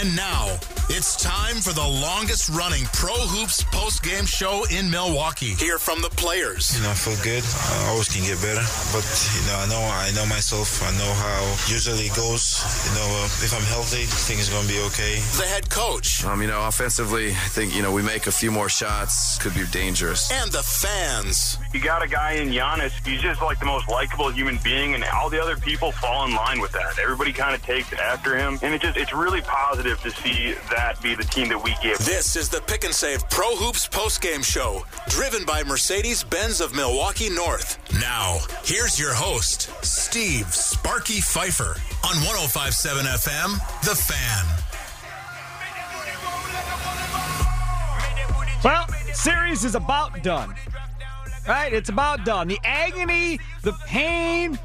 And now it's time for the longest running Pro Hoops post game show in Milwaukee. Hear from the players. You know, I feel good. I always can get better, but you know, I know I know myself. I know how usually it goes. You know, uh, if I'm healthy, things are gonna be okay. The head coach. Um, you know, offensively, I think you know we make a few more shots, could be dangerous. And the fans. You got a guy in Giannis. He's just like the most likable human being, and all the other people fall in line with that. Everybody kind of takes after him, and it just it's really positive to see that be the team that we give. This is the Pick and Save Pro Hoops postgame show, driven by Mercedes Benz of Milwaukee North. Now, here's your host, Steve Sparky Fifer on 1057 FM, The Fan. Well, series is about done. Right? It's about done. The agony, the pain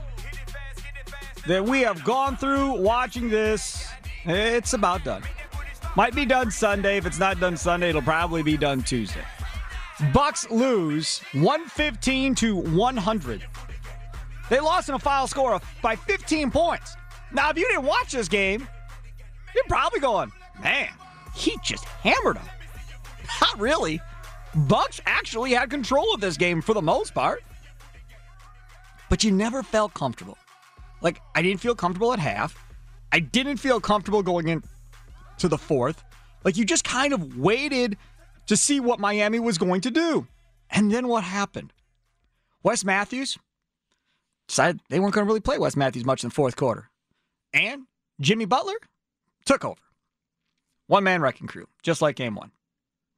that we have gone through watching this, it's about done. Might be done Sunday. If it's not done Sunday, it'll probably be done Tuesday. Bucks lose 115 to 100. They lost in a final score by 15 points. Now, if you didn't watch this game, you're probably going, man, he just hammered them. Not really. Bucks actually had control of this game for the most part. But you never felt comfortable. Like, I didn't feel comfortable at half. I didn't feel comfortable going in to the fourth. Like, you just kind of waited to see what Miami was going to do. And then what happened? Wes Matthews decided they weren't going to really play Wes Matthews much in the fourth quarter. And Jimmy Butler took over. One man wrecking crew, just like game one.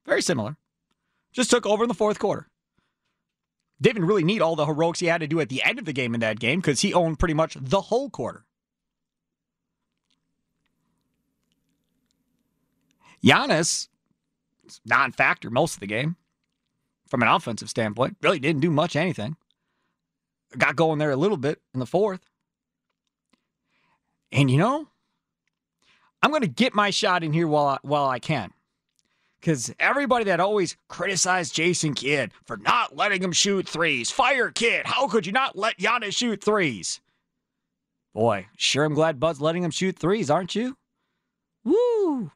Very similar. Just took over in the fourth quarter. Didn't really need all the heroics he had to do at the end of the game in that game because he owned pretty much the whole quarter. Giannis, non factor most of the game from an offensive standpoint. Really didn't do much anything. Got going there a little bit in the fourth. And you know, I'm going to get my shot in here while I, while I can. Because everybody that always criticized Jason Kidd for not letting him shoot threes, fire Kidd, how could you not let Giannis shoot threes? Boy, sure I'm glad Bud's letting him shoot threes, aren't you? Woo!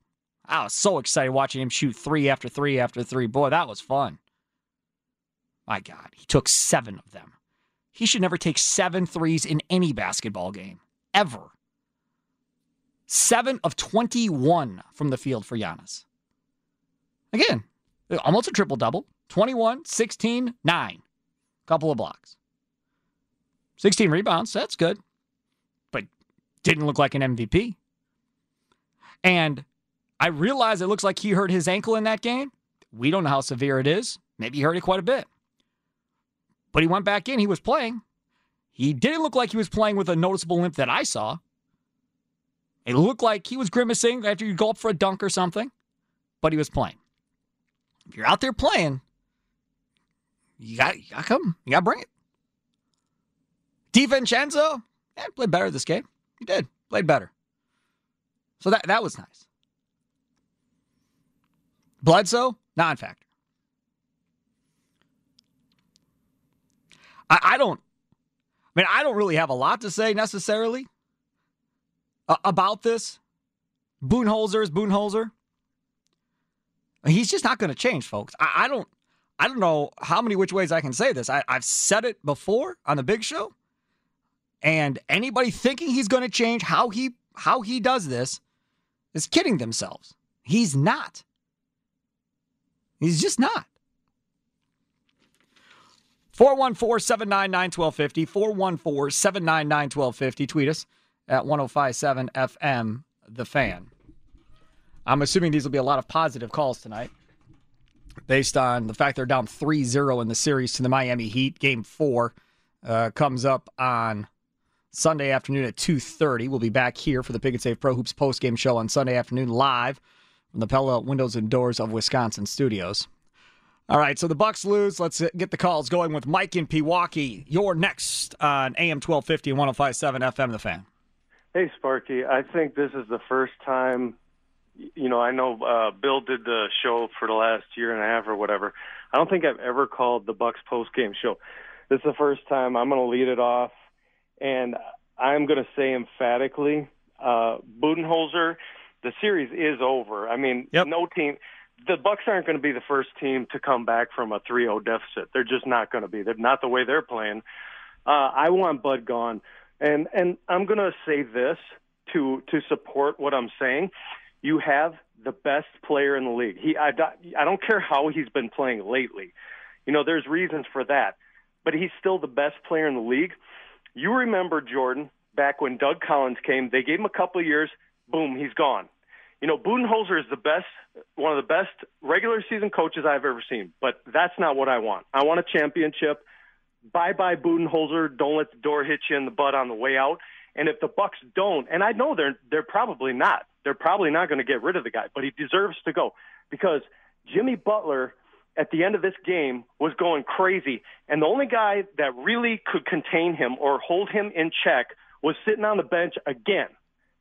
I was so excited watching him shoot three after three after three. Boy, that was fun. My God, he took seven of them. He should never take seven threes in any basketball game, ever. Seven of 21 from the field for Giannis. Again, almost a triple double 21, 16, 9. Couple of blocks. 16 rebounds, that's good. But didn't look like an MVP. And I realize it looks like he hurt his ankle in that game. We don't know how severe it is. Maybe he hurt it quite a bit. But he went back in, he was playing. He didn't look like he was playing with a noticeable limp that I saw. It looked like he was grimacing after you go up for a dunk or something, but he was playing. If you're out there playing, you got you got come. You got to bring it. DiVincenzo, yeah, played better this game. He did. Played better. So that that was nice. Bledsoe, non-factor. I, I don't I mean, I don't really have a lot to say necessarily uh, about this. Budenholzer is Budenholzer. He's just not going to change, folks. I, I, don't. I don't know how many which ways I can say this. I, I've said it before on the Big Show, and anybody thinking he's going to change how he how he does this is kidding themselves. He's not. He's just not. 414 799 1250. 414 799 1250. Tweet us at 1057 FM, The Fan. I'm assuming these will be a lot of positive calls tonight based on the fact they're down 3 0 in the series to the Miami Heat. Game four uh, comes up on Sunday afternoon at 2.30. We'll be back here for the Pick and Save Pro Hoops post-game show on Sunday afternoon live from the Pella Windows and Doors of Wisconsin studios. All right, so the Bucks lose. Let's get the calls going with Mike in Pewaukee. You're next on AM 1250 and 1057 FM The Fan. Hey, Sparky. I think this is the first time, you know, I know uh, Bill did the show for the last year and a half or whatever. I don't think I've ever called the Bucks post-game show. This is the first time I'm going to lead it off, and I'm going to say emphatically, uh, Budenholzer, the series is over. I mean, Yep. no team – the Bucks aren't going to be the first team to come back from a 3-0 deficit. They're just not going to be. They're not the way they're playing. Uh, I want Bud gone, and and I'm going to say this to to support what I'm saying. You have the best player in the league. He I, I don't care how he's been playing lately. You know, there's reasons for that, but he's still the best player in the league. You remember Jordan back when Doug Collins came? They gave him a couple of years. Boom, he's gone. You know, Budenholzer is the best, one of the best regular season coaches I've ever seen. But that's not what I want. I want a championship. Bye bye Budenholzer. Don't let the door hit you in the butt on the way out. And if the Bucks don't, and I know they're they're probably not, they're probably not going to get rid of the guy, but he deserves to go because Jimmy Butler at the end of this game was going crazy, and the only guy that really could contain him or hold him in check was sitting on the bench again.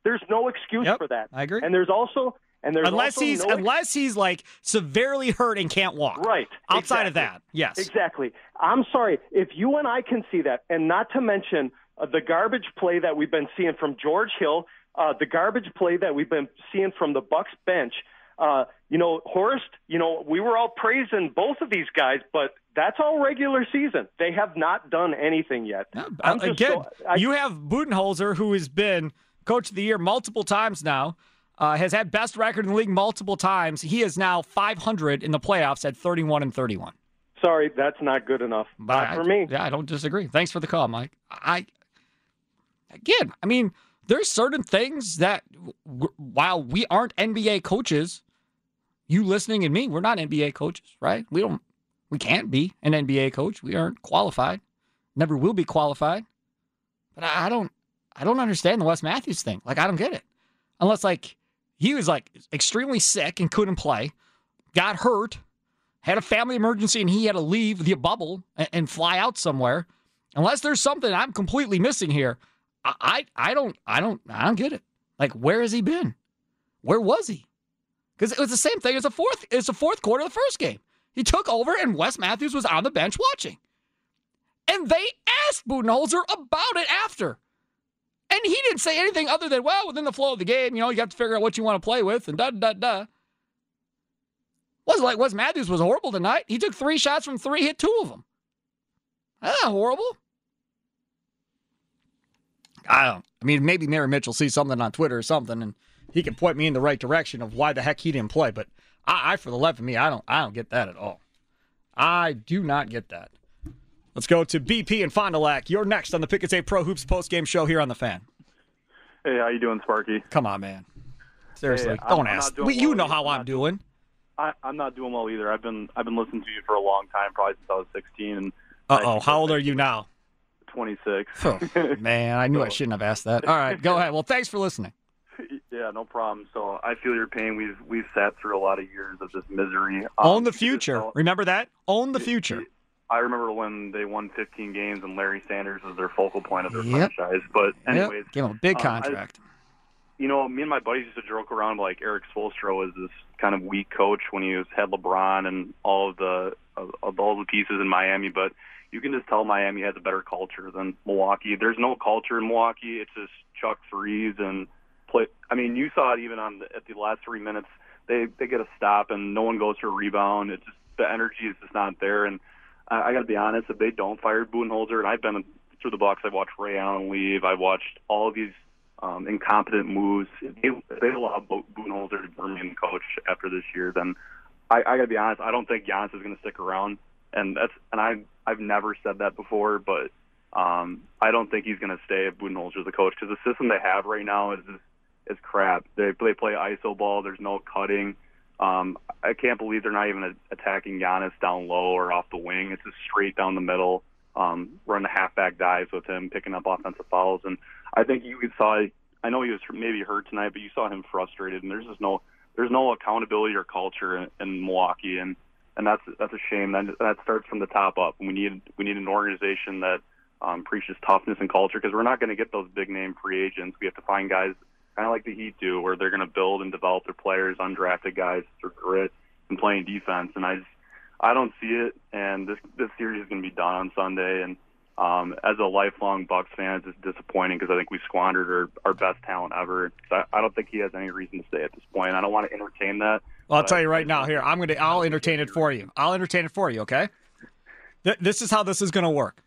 There's no excuse Yep, for that. I agree. And there's also and there's unless he's no unless he's like severely hurt and can't walk. Right. Outside of that, yes. Exactly. I'm sorry if you and I can see that, and not to mention uh, the garbage play that we've been seeing from George Hill, uh, the garbage play that we've been seeing from the Bucks bench. Uh, you know, Horst. You know, we were all praising both of these guys, but that's all regular season. They have not done anything yet. I'm Again, so- I- you have Budenholzer, who has been coach of the year multiple times now, uh, has had best record in the league multiple times. He is now 500 in the playoffs at 31 and 31. sorry, that's not good enough. But Not for me. Yeah, I don't disagree. Thanks for the call, Mike. I again, I mean, there's certain things that w- while we aren't NBA coaches, you listening and me, we're not NBA coaches, right? We don't, we can't be an NBA coach. We aren't qualified. Never will be qualified. But I, I don't, I don't understand the Wes Matthews thing. Like, I don't get it. Unless like he was like extremely sick and couldn't play, got hurt, had a family emergency, and he had to leave the bubble and, and fly out somewhere. Unless there's something I'm completely missing here, I, I, I don't, I don't, I don't get it. Like, where has he been? Where was he? Because it was the same thing as the fourth. It's the fourth quarter of the first game. He took over, and Wes Matthews was on the bench watching. And they asked Budenholzer about it after. And he didn't say anything other than, well, within the flow of the game, you know, you have to figure out what you want to play with and da da da. Wasn't like Wes Matthews was horrible tonight. He took three shots from three, hit two of them. That's horrible. I don't. I mean, maybe Mary Mitchell sees something on Twitter or something, and he can point me in the right direction of why the heck he didn't play. But I, I for the life of me, I don't. I don't get that at all. I do not get that. Let's go to BP and Fond du Lac. You're next on the Pick and Save Pro Hoops post game show here on the Fan. Hey, how you doing, Sparky? Come on, man. Seriously, Hey, don't I'm ask. doing you well know either. how I'm I'm doing. I, I'm not doing well either. I've been I've been listening to you for a long time, probably since I was 16 and uh oh, How old are you now? 26. Oh, man, I knew I shouldn't have asked that. All right, go ahead. Well, thanks for listening. yeah, no problem. So I feel your pain. We've we've sat through a lot of years of this misery. Um, Own the future. Remember that? Own the future. I remember when they won 15 games and Larry Sanders was their focal point of their Yep. franchise. But anyways, Yep. Give him a big um, I- contract. you know, me and my buddies used to joke around like Erik Spoelstra was this kind of weak coach when he was had LeBron and all of the of, of all the pieces in Miami, but you can just tell Miami has a better culture than Milwaukee. There's no culture in Milwaukee. It's just chuck threes and play. I mean, you saw it even on the, at the last three minutes. They they get a stop and no one goes for a rebound. It's just the energy is just not there. And I, I got to be honest, if they don't fire Budenholzer, and I've been through the Bucks, I've watched Ray Allen leave. I've watched all of these um, incompetent moves. If they, if they allow Budenholzer to remain coach after this year, then I, I got to be honest. I don't think Giannis is going to stick around. and that's and I I've never said that before, but um, I don't think he's going to stay if Budenholzer's the coach because the system they have right now is is crap. They they play iso ball. There's no cutting. Um, I can't believe they're not even attacking Giannis down low or off the wing. It's just straight down the middle, um, running halfback dives with him, picking up offensive fouls. And I think you saw. I know he was maybe hurt tonight, but you saw him frustrated. And there's just no there's no accountability or culture in, in Milwaukee, and and that's that's a shame. That that starts from the top up. We need we need an organization that um, preaches toughness and culture because we're not going to get those big name free agents. We have to find guys kind of like the Heat do, where they're going to build and develop their players, undrafted guys through grit and playing defense. And I just I don't see it. And this this series is going to be done on Sunday. And um, as a lifelong Bucks fan, it's disappointing because I think we squandered our, our best talent ever. So I, I don't think he has any reason to stay at this point. I don't want to entertain that. Well, I'll tell you right now. Here, I'm gonna. I'll entertain it for you. I'll entertain it for you. Okay. Th- this is how this is gonna work.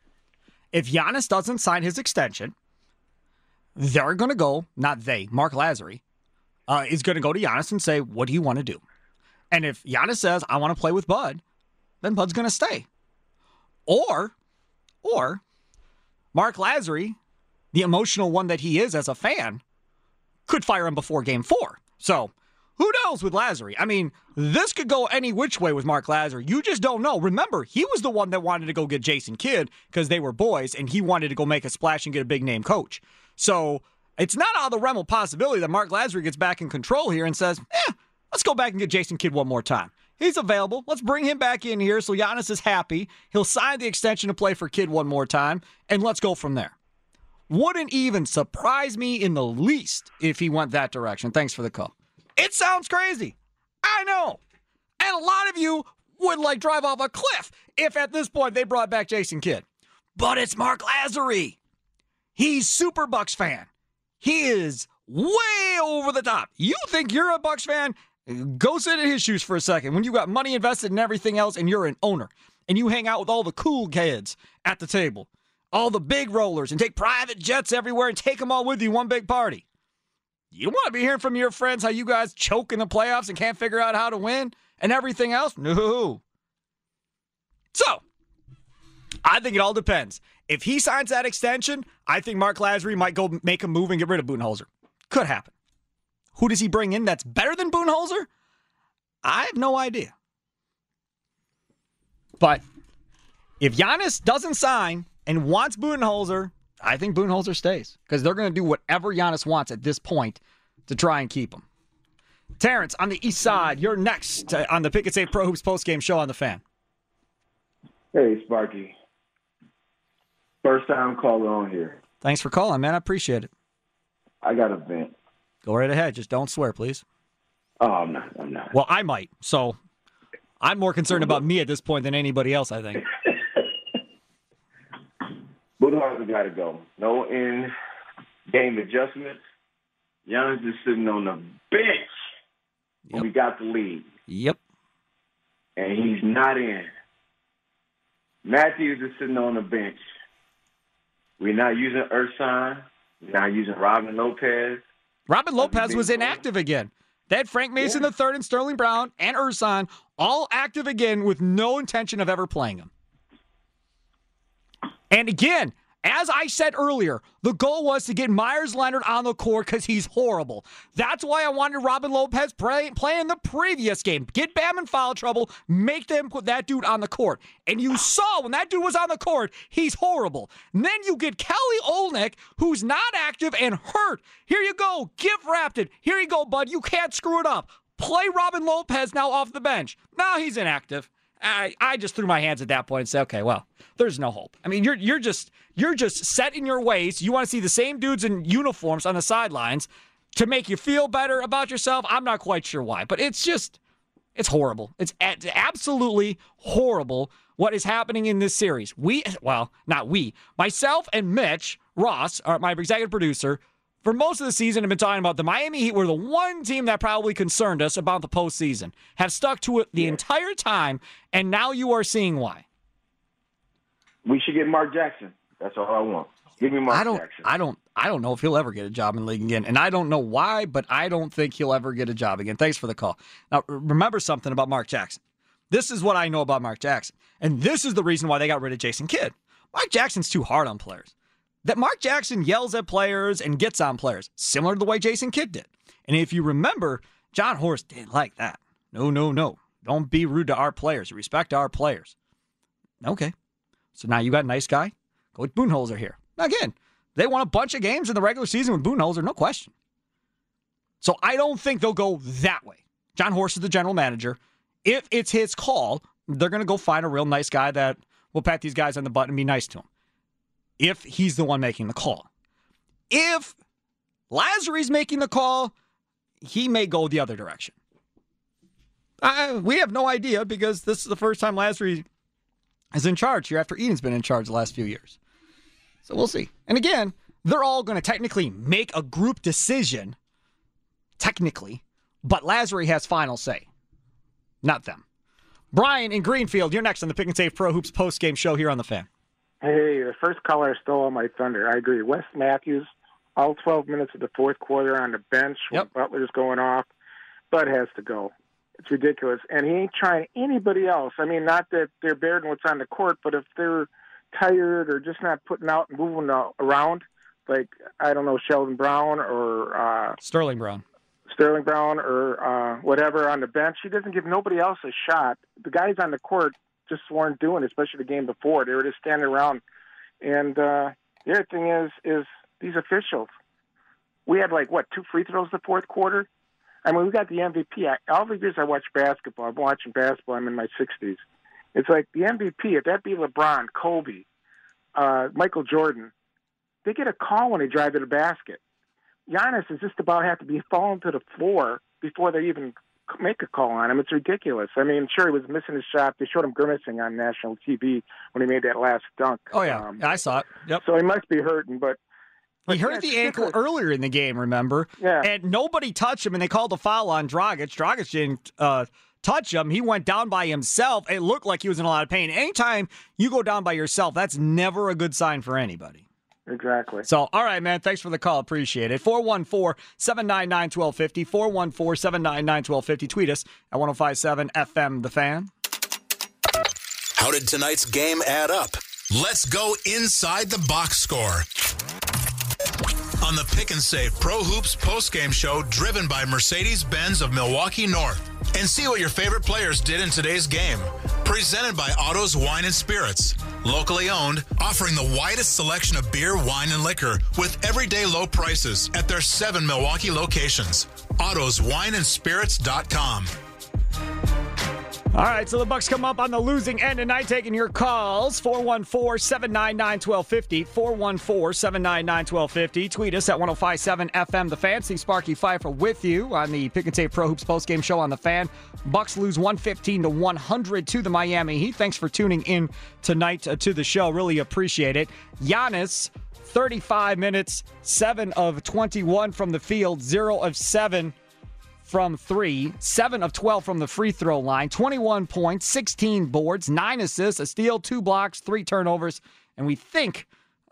If Giannis doesn't sign his extension, they're gonna go. Not they. Mark Lasry uh, is gonna go to Giannis and say, "What do you want to do?" And if Giannis says, "I want to play with Bud," then Bud's gonna stay. Or or Mark Lasry, the emotional one that he is as a fan, could fire him before game four. So who knows with Lasry? I mean, this could go any which way with Mark Lasry. You just don't know. Remember, he was the one that wanted to go get Jason Kidd because they were boys, and he wanted to go make a splash and get a big name coach. So it's not out of the realm of possibility that Mark Lasry gets back in control here and says, eh, let's go back and get Jason Kidd one more time. He's available. Let's bring him back in here so Giannis is happy. He'll sign the extension to play for Kidd one more time, and let's go from there. Wouldn't even surprise me in the least if he went that direction. Thanks for the call. It sounds crazy. I know. And a lot of you would like drive off a cliff if at this point they brought back Jason Kidd. But it's Mark Lasry. He's super Bucks fan. He is way over the top. You think you're a Bucks fan? Go sit in his shoes for a second. When you got money invested in everything else and you're an owner and you hang out with all the cool kids at the table, all the big rollers, and take private jets everywhere and take them all with you one big party. You want to be hearing from your friends how you guys choke in the playoffs and can't figure out how to win and everything else? No. So, I think it all depends. If he signs that extension, I think Mark Lasry might go make a move and get rid of Budenholzer. Could happen. Who does he bring in that's better than Budenholzer? I have no idea. But if Giannis doesn't sign and wants Budenholzer, I think Budenholzer stays because they're going to do whatever Giannis wants at this point to try and keep him. Terrence on the east side, you're next uh, on the Pick and Save Pro Hoops postgame show on the fan. Hey, Sparky. First time caller on here. Thanks for calling, man. I appreciate it. I got a vent. Go right ahead. Just don't swear, please. Oh, I'm not. I'm not. Well, I might. So I'm more concerned about me at this point than anybody else, I think. Budenholzer got to go. No in game adjustments. Giannis is sitting on the bench Yep. when we got the lead, Yep. and he's not in. Matthews is sitting on the bench. We're not using Ersan. We're not using Robin Lopez. Robin Lopez was inactive again. They had Frank Mason the third and Sterling Brown and Ersan all active again with no intention of ever playing him. And again, as I said earlier, the goal was to get Meyers Leonard on the court because he's horrible. That's why I wanted Robin Lopez play, play the previous game. Get Bam in foul trouble, make them put that dude on the court. And you saw when that dude was on the court, he's horrible. And then you get Kelly Olynyk, who's not active and hurt. Here you go, wrapped it. Here you go, bud. You can't screw it up. Play Robin Lopez now off the bench. Now he's inactive. I, I just threw my hands at that point and said, okay, well, there's no hope. I mean, you're you're just you're just set in your ways. You want to see the same dudes in uniforms on the sidelines to make you feel better about yourself. I'm not quite sure why, but it's just it's horrible. It's absolutely horrible what is happening in this series. We well, not we, myself and Mitch Ross, our, my executive producer, for most of the season I've been talking about the Miami Heat were the one team that probably concerned us about the postseason. Have stuck to it the entire time, and now you are seeing why. We should get Mark Jackson. That's all I want. Give me Mark I don't Jackson. I don't I don't know if he'll ever get a job in the league again. And I don't know why, but I don't think he'll ever get a job again. Thanks for the call. Now remember something about Mark Jackson. This is what I know about Mark Jackson. And this is the reason why they got rid of Jason Kidd. Mark Jackson's too hard on players. That Mark Jackson yells at players and gets on players, similar to the way Jason Kidd did. And if you remember, Jon Horst didn't like that. No, no, no. Don't be rude to our players. Respect our players. Okay. So now you got a nice guy. Go Coach Budenholzer here. Again, they won a bunch of games in the regular season with Budenholzer, no question. So I don't think they'll go that way. Jon Horst is the general manager. If it's his call, they're going to go find a real nice guy that will pat these guys on the butt and be nice to him. If he's the one making the call. If Lasry's making the call, he may go the other direction. Uh, we have no idea because this is the first time Lasry is in charge here after Edens been in charge the last few years. So we'll see. And again, they're all going to technically make a group decision, technically, but Lasry has final say, not them. Brian in Greenfield, you're next on the Pick and Save Pro Hoops post game show here on the Fan. Hey, the first caller stole my thunder. I agree. Wes Matthews, all 12 minutes of the fourth quarter on the bench yep. when Butler's going off. Bud has to go. It's ridiculous. And he ain't trying anybody else. I mean, not that they're than what's on the court, but if they're tired or just not putting out and moving around, like, I don't know, Sheldon Brown or uh, Sterling Brown. Sterling Brown or uh, whatever on the bench, he doesn't give nobody else a shot. The guys on the court just weren't doing, especially the game before. They were just standing around. And uh, the other thing is, is these officials. We had like what two free throws the fourth quarter. I mean, we got the MVP. I, all the years I watch basketball, I'm watching basketball. I'm in my 60s. It's like the MVP. If that be LeBron, Kobe, uh, Michael Jordan, they get a call when they drive to the basket. Giannis is just about have to be falling to the floor before they even make a call on him. It's ridiculous. I mean, sure, he was missing his shot. They showed him grimacing on national TV when he made that last dunk. Oh yeah, um, I saw it. Yep. So he must be hurting, but. He hurt the ankle earlier in the game, remember? Yeah. And nobody touched him, and they called a foul on Dragic. Dragic didn't uh, touch him. He went down by himself. It looked like he was in a lot of pain. Anytime you go down by yourself, that's never a good sign for anybody. Exactly. So, all right, man. Thanks for the call. Appreciate it. 414 799 1250. 414 799 1250. Tweet us at 1057 FM The Fan. How did tonight's game add up? Let's go inside the box score. On the Pick and Save Pro Hoops postgame show driven by Mercedes Benz of Milwaukee North. And see what your favorite players did in today's game. Presented by Otto's Wine and Spirits. Locally owned, offering the widest selection of beer, wine, and liquor with everyday low prices at their seven Milwaukee locations. OttosWineandSpirits.com. All right, so the Bucks come up on the losing end tonight, taking your calls 414 799 1250. 414 799 1250. Tweet us at 1057 FM The Fan. See Sparky Fifer with you on the Pick and Save Pro Hoops postgame show on The Fan. Bucks lose 115 to 100 to the Miami Heat. Thanks for tuning in tonight uh, to the show. Really appreciate it. Giannis, 35 minutes, 7 of 21 from the field, 0 of 7 from three, seven of 12 from the free throw line, 21 points, 16 boards, nine assists, a steal, two blocks, three turnovers, and we think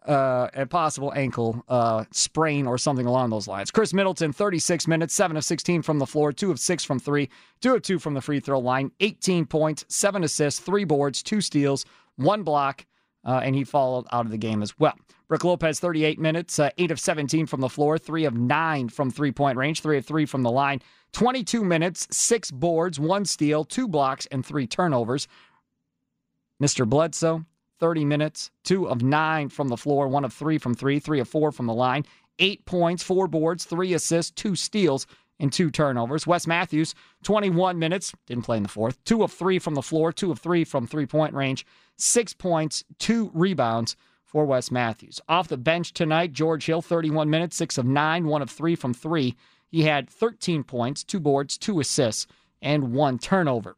uh, a possible ankle uh, sprain or something along those lines. Khris Middleton, 36 minutes, 7 of 16 from the floor, 2 of 6 from 3, 2 of 2 from the free throw line, 18 points, 7 assists, 3 boards, 2 steals, 1 block, uh, and he followed out of the game as well. Brook Lopez, 38 minutes, uh, 8 of 17 from the floor, 3 of 9 from three point range, 3 of 3 from the line, 22 minutes, 6 boards, 1 steal, 2 blocks, and 3 turnovers. Mr. Bledsoe, 30 minutes, 2 of 9 from the floor, 1 of 3 from 3, 3 of 4 from the line, 8 points, 4 boards, 3 assists, 2 steals, and 2 turnovers. Wes Matthews, 21 minutes, didn't play in the fourth, 2 of 3 from the floor, 2 of 3 from three point range, 6 points, 2 rebounds for Wes Matthews. Off the bench tonight, George Hill, 31 minutes, 6 of 9, 1 of 3 from 3. He had 13 points, 2 boards, 2 assists, and 1 turnover.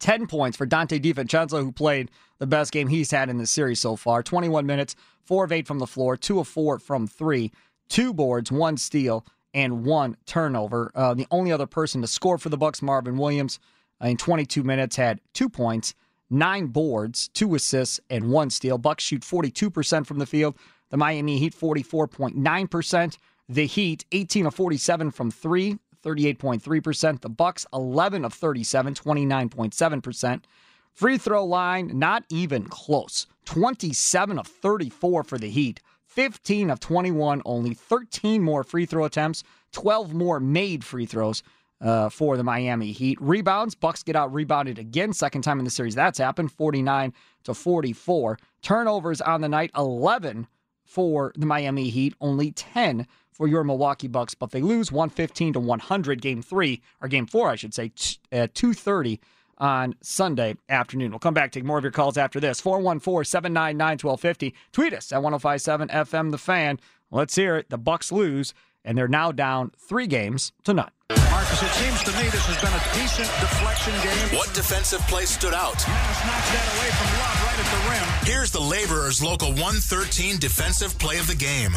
10 points for Donte DiVincenzo, who played the best game he's had in the series so far. 21 minutes, 4 of 8 from the floor, 2 of 4 from 3, 2 boards, 1 steal, and 1 turnover. Uh, the only other person to score for the Bucks, Marvin Williams, in 22 minutes, had 2 points, nine boards, two assists, and one steal. Bucks shoot 42% from the field. The Miami Heat 44.9%. The Heat 18 of 47 from three, 38.3%. The Bucks 11 of 37, 29.7%. Free throw line not even close. 27 of 34 for the Heat. 15 of 21 only 13 more free throw attempts, 12 more made free throws uh, for the Miami Heat. Rebounds, Bucks get out rebounded again, second time in the series that's happened, 49 to 44. Turnovers on the night, 11 for the Miami Heat, only 10 for your Milwaukee Bucks, but they lose 115 to 100 game 3 or game 4 I should say at 2:30 on Sunday afternoon. We'll come back, take more of your calls after this. 414 799 1250. Tweet us at 1057 FM The Fan. Let's hear it. The Bucks lose, and they're now down three games to none. Marcus, it seems to me this has been a decent deflection game. What defensive play stood out? Giannis knocks that away from Love right at the rim. Here's the Laborers Local 113 defensive play of the game.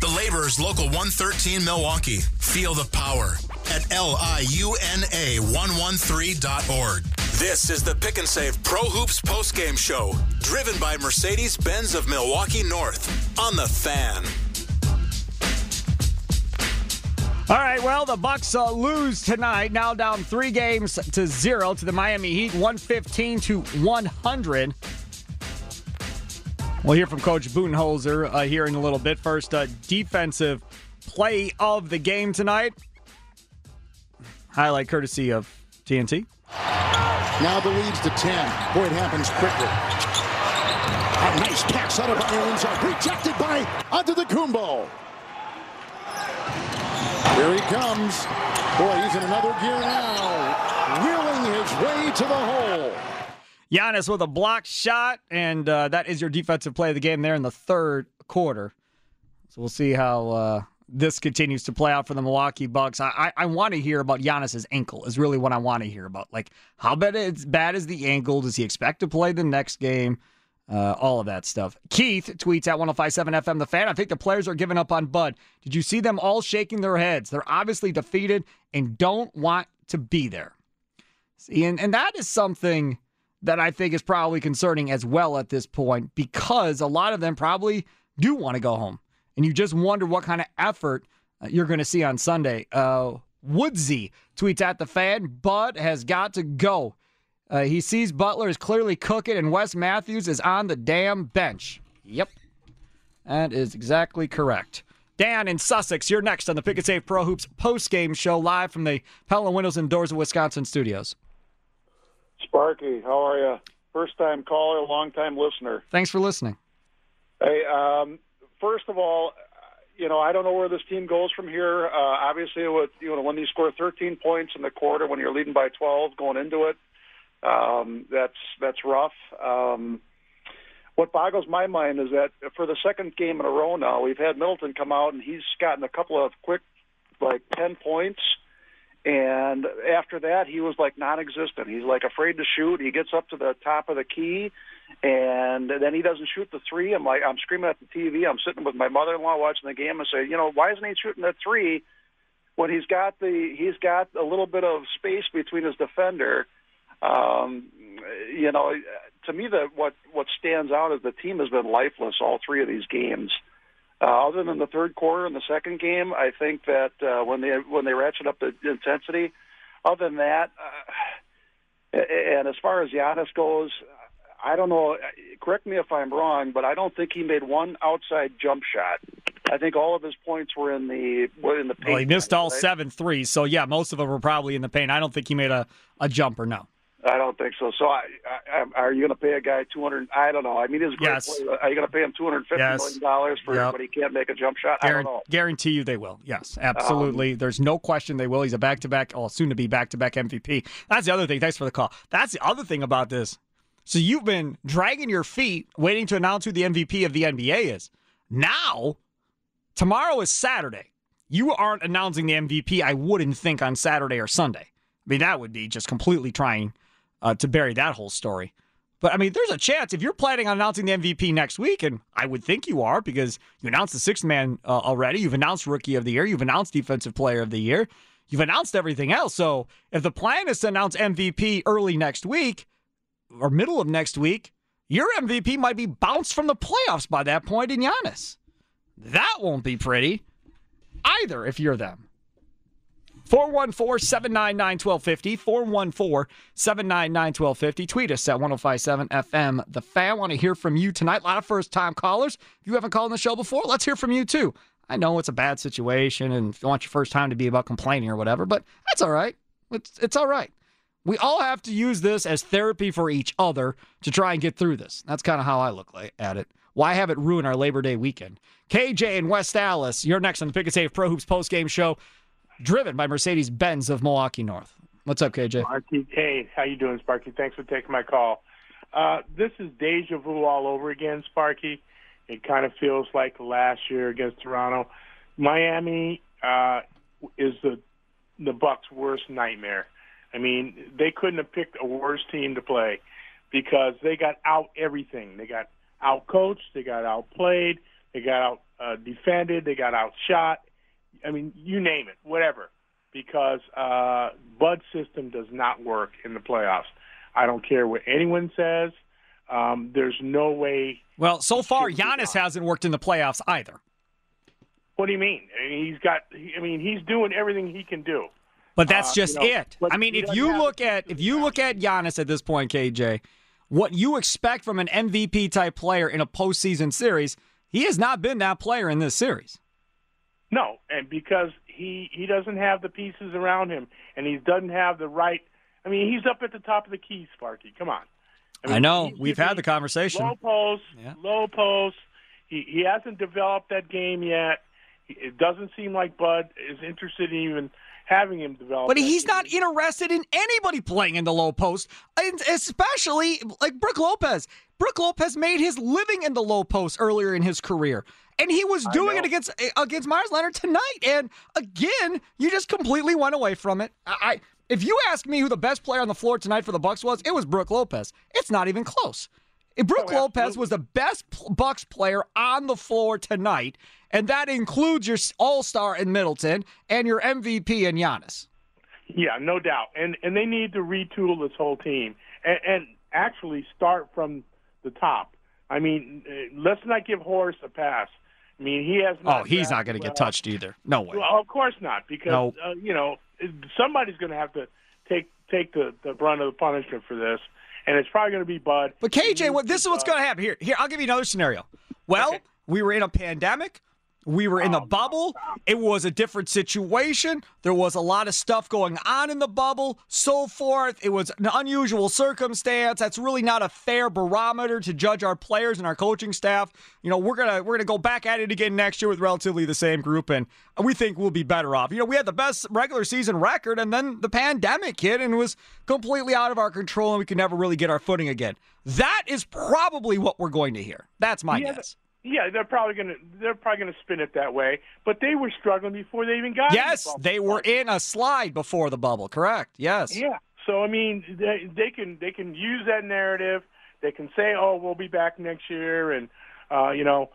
The Laborers Local 113 Milwaukee. Feel the power at liuna113.org. This is the Pick and Save Pro Hoops postgame show, driven by Mercedes Benz of Milwaukee North on the Fan. All right, well, the Bucks uh, lose tonight, now down three games to zero to the Miami Heat, 115 to 100. We'll hear from Coach Budenholzer uh, here in a little bit. First, uh, defensive play of the game tonight. Highlight courtesy of TNT. Now the lead's to 10. Boy, it happens quickly. A nice pass out of Ireland's rejected by under the Antetokounmpo. Here he comes. Boy, he's in another gear now. Wheeling his way to the hole. Giannis with a blocked shot, and uh, that is your defensive play of the game there in the third quarter. So we'll see how uh, this continues to play out for the Milwaukee Bucks. I, I, I want to hear about Giannis's ankle. Is really what I want to hear about. Like how bad it's bad is the ankle? Does he expect to play the next game? Uh, all of that stuff. Keith tweets at 1057 FM The Fan. I think the players are giving up on Bud. Did you see them all shaking their heads? They're obviously defeated and don't want to be there. See, and, and that is something that I think is probably concerning as well at this point because a lot of them probably do want to go home. And you just wonder what kind of effort uh, you're going to see on Sunday. Uh, Woodsy tweets at the fan Bud has got to go. Uh, he sees Butler is clearly cooking, and Wes Matthews is on the damn bench. Yep. That is exactly correct. Dan in Sussex, you're next on the Pick and Save Pro Hoops post-game show live from the Pella Windows and Doors of Wisconsin studios. Sparky, how are you? First time caller, long time listener. Thanks for listening. Hey, um, first of all, you know I don't know where this team goes from here. Uh, obviously, with you know when you score 13 points in the quarter when you're leading by 12 going into it, um, that's that's rough. Um, what boggles my mind is that for the second game in a row now, we've had Middleton come out and he's gotten a couple of quick, like 10 points. And after that, he was like non-existent. He's like afraid to shoot. He gets up to the top of the key, and then he doesn't shoot the three. I'm like, I'm screaming at the TV. I'm sitting with my mother-in-law watching the game and say, you know, why isn't he shooting that three when he's got the he's got a little bit of space between his defender? Um, you know, to me, the what what stands out is the team has been lifeless all three of these games. Uh, other than the third quarter and the second game, I think that uh, when they when they ratchet up the intensity, other than that, uh, and as far as Giannis goes, I don't know. Correct me if I'm wrong, but I don't think he made one outside jump shot. I think all of his points were in the were in the paint. Well, he missed all right? seven threes, so yeah, most of them were probably in the paint. I don't think he made a, a jumper. No. I don't think so. So, I, I, are you going to pay a guy two hundred? I don't know. I mean, he's a great Yes. player. Are you going to pay him two hundred fifty Yes. million dollars for, Yep. but he can't make a jump shot? I don't know. guarantee you they will. Yes, absolutely. Um, There's no question they will. He's a back to back, oh, soon to be back to back MVP. That's the other thing. Thanks for the call. That's the other thing about this. So you've been dragging your feet waiting to announce who the MVP of the NBA is. Now, tomorrow is Saturday. You aren't announcing the MVP, I wouldn't think, on Saturday or Sunday. I mean, that would be just completely trying uh, to bury that whole story. But I mean, there's a chance if you're planning on announcing the MVP next week, and I would think you are because you announced the sixth man uh, already. You've announced Rookie of the Year. You've announced Defensive Player of the Year. You've announced everything else. So if the plan is to announce MVP early next week or middle of next week, your MVP might be bounced from the playoffs by that point in Giannis. That won't be pretty either if you're them. 414 799 1250. 414 799 1250. Tweet us at 1057 FM. The fan. want to hear from you tonight. A lot of first time callers. If you haven't called on the show before, let's hear from you too. I know it's a bad situation and you want your first time to be about complaining or whatever, but that's all right. It's, it's all right. We all have to use this as therapy for each other to try and get through this. That's kind of how I look like, at it. Why have it ruin our Labor Day weekend? KJ in West Allis, you're next on the Pick and Save Pro Hoops post game show, driven by Mercedes Benz of Milwaukee North. What's up, KJ? Sparky, hey, how you doing, Sparky? Thanks for taking my call. Uh, this is deja vu all over again, Sparky. It kind of feels like last year against Toronto. Miami uh, is the the Bucks' worst nightmare. I mean, they couldn't have picked a worse team to play because they got out everything. They got out coached, they got outplayed, they got out uh, defended, they got outshot. I mean, you name it, whatever. Because uh, Bud's system does not work in the playoffs. I don't care what anyone says. Um, there's no way. Well, so far, Giannis hasn't worked in the playoffs either. What do you mean? I mean he's got. I mean, he's doing everything he can do. But that's Uh, just you know, it. I mean, if you look at if you look at Giannis at this point, KJ, what you expect from an MVP type player in a postseason series, he has not been that player in this series. No, and because he he doesn't have the pieces around him, and he doesn't have the right. I mean, he's up at the top of the key, Sparky. Come on. I, know we've had the conversation. Low post, low post. He he hasn't developed that game yet. He- It doesn't seem like Bud is interested in even having him develop. But he's not interested in anybody playing in the low post, and especially like Brook Lopez. Brook Lopez made his living in the low post earlier in his career, and he was doing it against eh, against Meyers Leonard tonight. And again, you just completely went away from it. I, I if you ask me who the best player on the floor tonight for the Bucks was, it was Brook Lopez. It's not even close. If Brook oh, Lopez was the best Bucks player on the floor tonight, and that includes your All Star in Middleton and your MVP in Giannis. Yeah, no doubt. And and they need to retool this whole team and, and actually start from the top. I mean, uh, let's not give Horace a pass. I mean, he has. Oh, he's not going to get touched either. No way. Well, of course not, because No. uh, you know somebody's going to have to take take the the brunt of the punishment for this, and it's probably going to be Bud. But KJ, what this is what's going to happen here. Here, I'll give you another scenario. Well, we were in a pandemic. We were in the bubble. It was a different situation. There was a lot of stuff going on in the bubble, so forth. It was an unusual circumstance. That's really not a fair barometer to judge our players and our coaching staff. You know, we're gonna we're gonna go back at it again next year with relatively the same group, and we think we'll be better off. You know, we had the best regular season record, and then the pandemic hit and it was completely out of our control, and we could never really get our footing again. That is probably what we're going to hear. That's my Yeah, guess. Yeah, they're probably going to they're probably going to spin it that way. But they were struggling before they even got. in the Yes, they were in a slide before the bubble. Correct. Yes. Yeah. So I mean, they, they can they can use that narrative. They can say, "Oh, we'll be back next year," and uh, you know,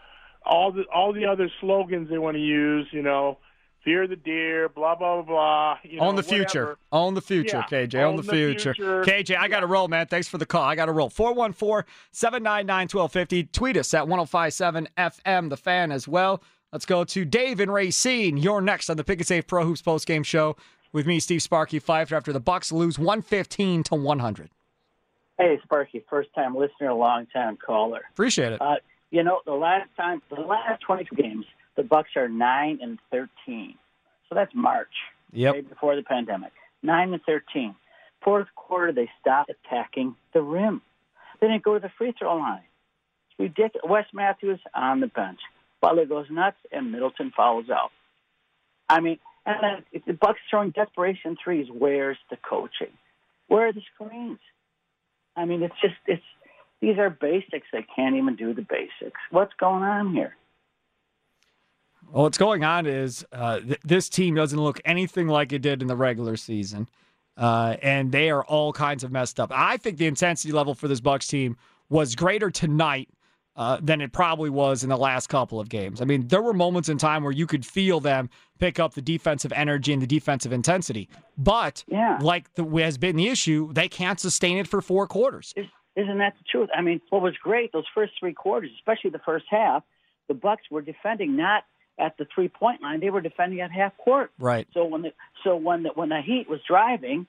all the all the other slogans they want to use. You know, fear the deer, blah blah blah. blah you know, Own the whatever. future. Own the future, Yeah, KJ. on, own the, the future. future. KJ, I got to roll, man. Thanks for the call. I got to roll. 414 799 1250. Tweet us at 1057 FM, the fan as well. Let's go to Dave and Racine. You're next on the Pick and Save Pro Hoops post game show with me, Steve Sparky Fifer, after the Bucks lose 115 to 100. Hey, Sparky, first time listener, long time caller. Appreciate it. Uh, you know, the last time, the last 22 games, the Bucks are nine and 13. So that's March, Yep. right before the pandemic. Nine and 13. Fourth quarter, they stopped attacking the rim. They didn't go to the free throw line. It's ridiculous. Wes Matthews on the bench. Butler goes nuts, and Middleton follows out. I mean, and then if the Bucks throwing desperation threes. Where's the coaching? Where are the screens? I mean, it's just it's these are basics. They can't even do the basics. What's going on here? Well, what's going on is uh, th- this team doesn't look anything like it did in the regular season, uh, and they are all kinds of messed up. I think the intensity level for this Bucks team was greater tonight uh, than it probably was in the last couple of games. I mean, there were moments in time where you could feel them pick up the defensive energy and the defensive intensity, but Yeah. like the, has been the issue, they can't sustain it for four quarters. Isn't that the truth? I mean, what was great those first three quarters, especially the first half, the Bucks were defending not at the three point line. They were defending at half court. Right. So when the so when the when the Heat was driving,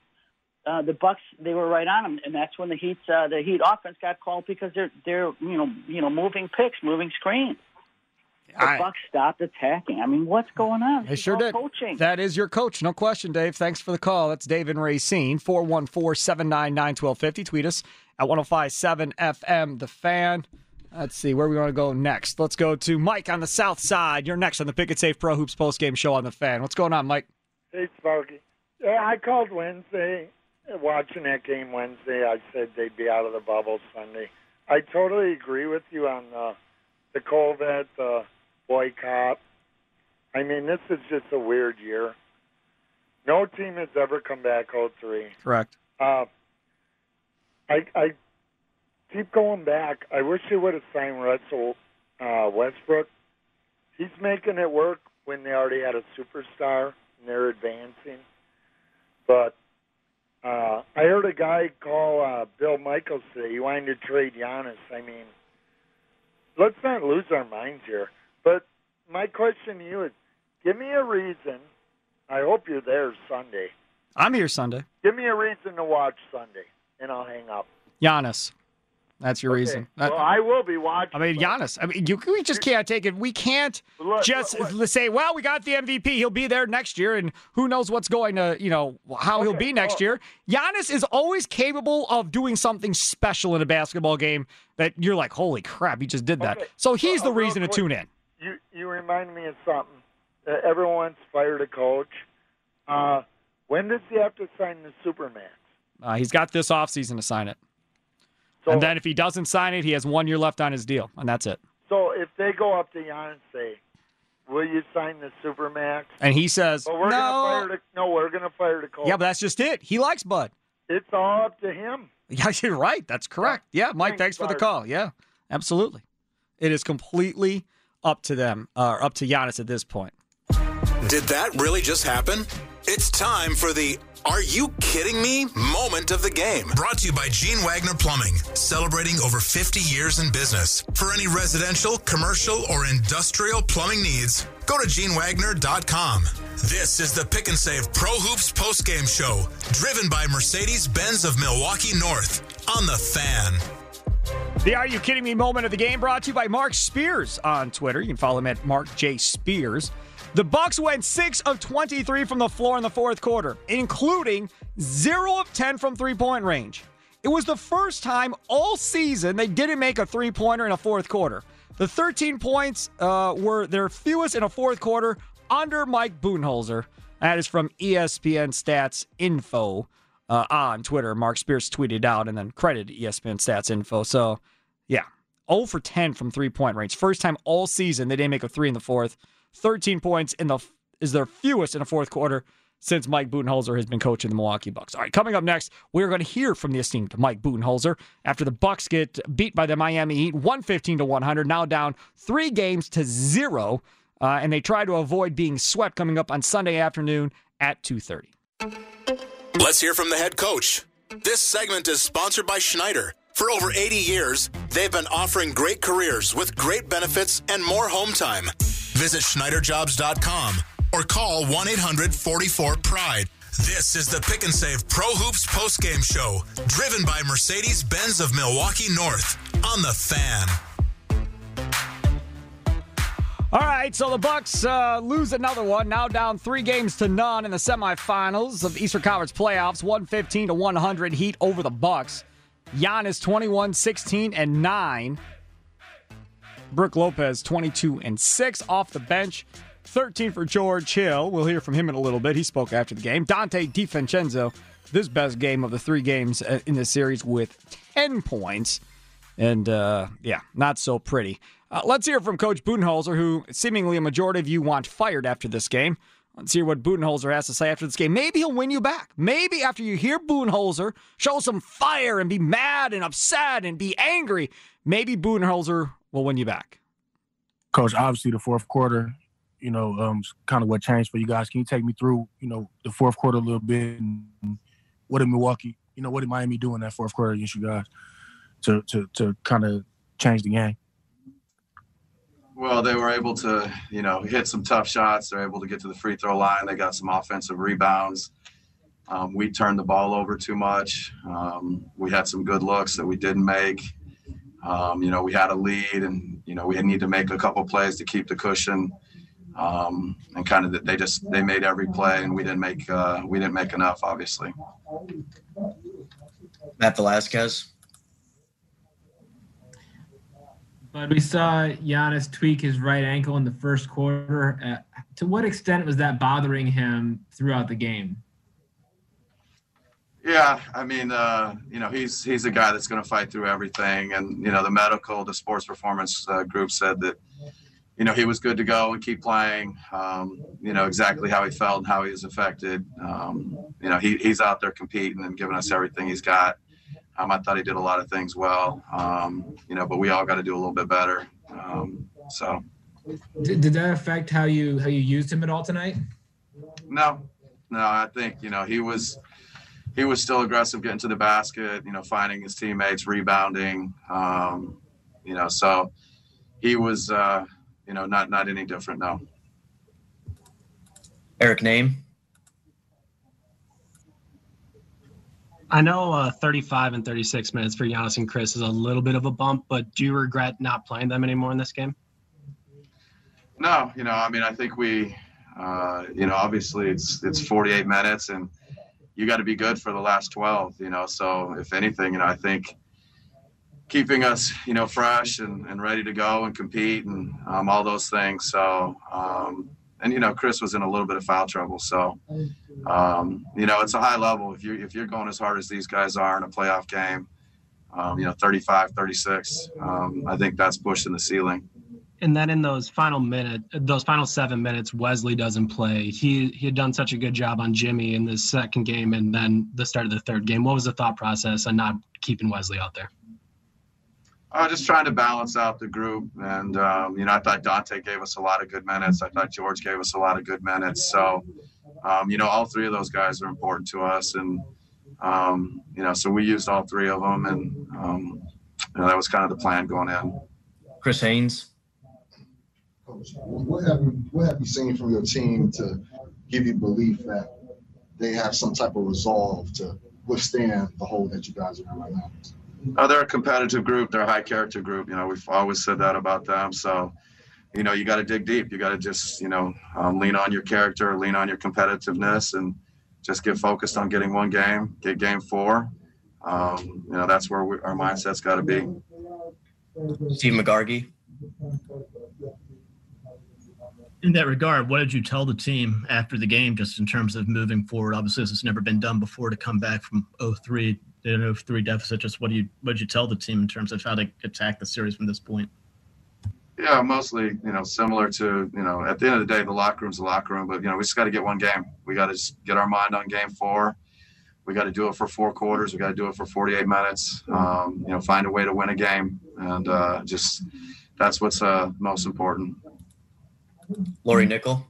uh, the Bucks they were right on them, and that's when the Heat uh, the Heat offense got called because they're they're you know you know moving picks, moving screens. The I- Bucks stopped attacking. I mean, what's going on? They sure did. Coaching. That is your coach. No question, Dave. Thanks for the call. That's David Racine, 414 799 1250. Tweet us at 1057 FM, The Fan. Let's see where we want to go next. Let's go to Mike on the South Side. You're next on the Pick and Save Pro Hoops postgame show on The Fan. What's going on, Mike? Hey, Sparky. Yeah, I called Wednesday. Watching that game Wednesday, I said they'd be out of the bubble Sunday. I totally agree with you on the the COVID uh, boycott. I mean, this is just a weird year. No team has ever come back 0-3. Correct. Uh, I I keep going back. I wish they would have signed Russell uh, Westbrook. He's making it work when they already had a superstar and they're advancing. But uh, I heard a guy call uh, Bill Michaels today. He wanted to trade Giannis. I mean, let's not lose our minds here. But my question to you is, give me a reason. I hope you're there Sunday. I'm here Sunday. Give me a reason to watch Sunday, and I'll hang up. Giannis. That's your reason. That- well, I will be watching. I mean, Giannis. I mean, you, we just can't take it. We can't Look, just look, say, "Well, we got the MVP. He'll be there next year, and who knows what's going to, you know, how he'll be next year." Giannis is always capable of doing something special in a basketball game that you're like, "Holy crap, he just did that." Okay, So he's so, the uh, real reason to tune in. You you remind me of something. Uh, everyone's fired a coach. Uh, when does he have to sign the Supermax? Uh, he's got this offseason to sign it, So- and then if he doesn't sign it, he has one year left on his deal, and that's it. So if they go up to Giannis and say, "Will you sign the Supermax?" And he says, Well, we're "No." gonna fire the no, we're gonna fire the coach. Yeah, but that's just it. He likes Bud. it's all up to him. Yeah, you're right. That's correct. Yeah, Mike, thanks Thanks, for the call. Yeah, absolutely. It is completely up to them, uh, up to Giannis at this point. Did that really just happen? It's time for the Are You Kidding Me moment of the game. Brought to you by Gene Wagner Plumbing, celebrating over 50 years in business. For any residential, commercial, or industrial plumbing needs, go to genewagner.com. This is the Pick and Save Pro Hoops postgame show, driven by Mercedes Benz of Milwaukee North on the fan. The Are You Kidding Me moment of the game brought to you by Marc Spears on Twitter. You can follow him at Marc J. Spears. The Bucks went 6 of 23 from the floor in the fourth quarter, including 0 of 10 from three-point range. It was the first time all season they didn't make a three-pointer in a fourth quarter. The 13 points uh, were their fewest in a fourth quarter under Mike Budenholzer. That is from ESPN Stats Info uh, on Twitter. Marc Spears tweeted out and then credited ESPN Stats Info. So, yeah, 0 for 10 from three point range. First time all season they didn't make a three in the fourth. 13 points in the is their fewest in a fourth quarter since Mike Budenholzer has been coaching the Milwaukee Bucks. All right, coming up next, we're going to hear from the esteemed Mike Budenholzer after the Bucks get beat by the Miami Heat 115 to 100, now down three games to zero, uh, and they try to avoid being swept coming up on Sunday afternoon at 2:30. Let's hear from the head coach. This segment is sponsored by Schneider. For over 80 years, they've been offering great careers with great benefits and more home time. Visit SchneiderJobs.com or call 1 800 44 Pride. This is the Pick and Save Pro Hoops postgame show, driven by Mercedes Benz of Milwaukee North on the fan. All right, so the Bucks uh, lose another one. Now down three games to none in the semifinals of Eastern Conference playoffs. 115 to 100 Heat over the Bucks. Giannis 21, 16, and 9. Brook Lopez 22 and 6 off the bench. 13 for George Hill. We'll hear from him in a little bit. He spoke after the game. Donte DiVincenzo, this best game of the three games uh, in the series with 10 points. And uh, yeah, not so pretty. Uh, let's hear from Coach Budenholzer, who seemingly a majority of you want fired after this game. Let's hear what Budenholzer has to say after this game. Maybe he'll win you back. Maybe after you hear Budenholzer show some fire and be mad and upset and be angry, maybe Budenholzer will win you back. Coach, obviously the fourth quarter, you know, um, is kind of what changed for you guys. Can you take me through, you know, the fourth quarter a little bit and what did Milwaukee, you know, what did Miami do in that fourth quarter against you guys to to to kind of change the game? Well, they were able to, you know, hit some tough shots. They're able to get to the free throw line. They got some offensive rebounds. Um, we turned the ball over too much. Um, we had some good looks that we didn't make. Um, you know, we had a lead, and you know, we need to make a couple plays to keep the cushion. Um, and kind of they just they made every play, and we didn't make uh, we didn't make enough, obviously. Matt Velazquez. But we saw Giannis tweak his right ankle in the first quarter. Uh, to what extent was that bothering him throughout the game? Yeah, I mean, uh, you know, he's he's a guy that's going to fight through everything, and you know, the medical, the sports performance uh, group said that, you know, he was good to go and keep playing. Um, you know, exactly how he felt and how he was affected. Um, you know, he, he's out there competing and giving us everything he's got. Um, I thought he did a lot of things well, um, you know, but we all got to do a little bit better. Um, so, did, did that affect how you how you used him at all tonight? No, no. I think you know he was he was still aggressive getting to the basket, you know, finding his teammates, rebounding, um, you know, so he was, uh, you know, not not any different. No. Eric Nehm. I know uh, 35 and 36 minutes for Giannis and Khris is a little bit of a bump, but do you regret not playing them anymore in this game? No, you know, I mean, I think we, uh, you know, obviously it's it's 48 minutes, and you got to be good for the last 12. You know, so if anything, you know, I think keeping us, you know, fresh and, and ready to go and compete and um, all those things. So, um, and you know, Khris was in a little bit of foul trouble, so um, you know, it's a high level. If you're if you're going as hard as these guys are in a playoff game, um, you know, 35, 36, um, I think that's pushing the ceiling. And then in those final minute, those final seven minutes, Wesley doesn't play. He he had done such a good job on Jimmy in the second game, and then the start of the third game. What was the thought process on not keeping Wesley out there? Uh, just trying to balance out the group. And, um, you know, I thought Donte gave us a lot of good minutes. I thought George gave us a lot of good minutes. So, um, you know, all three of those guys are important to us. And, um, you know, so we used all three of them. And, um, you know, that was kind of the plan going in. Chris Haynes. Coach, what have you, what have you seen from your team to give you belief that they have some type of resolve to withstand the hole that you guys are in right now? Oh, they're a competitive group. They're a high character group. You know, we've always said that about them. So, you know, you got to dig deep. You got to just, you know, um, lean on your character, lean on your competitiveness, and just get focused on getting one game, get game four. Um, you know, that's where we, our mindset's got to be. Steve Megargee. In that regard, what did you tell the team after the game, just in terms of moving forward? Obviously, this has never been done before to come back from 0-3, an 03 deficit. Just what do you what did you tell the team in terms of how to attack the series from this point? Yeah, mostly you know similar to you know at the end of the day the locker room's the locker room, but you know we just got to get one game. We got to get our mind on game four. We got to do it for four quarters. We got to do it for 48 minutes. Um, you know, find a way to win a game, and uh, just that's what's uh, most important. Lori Nickel.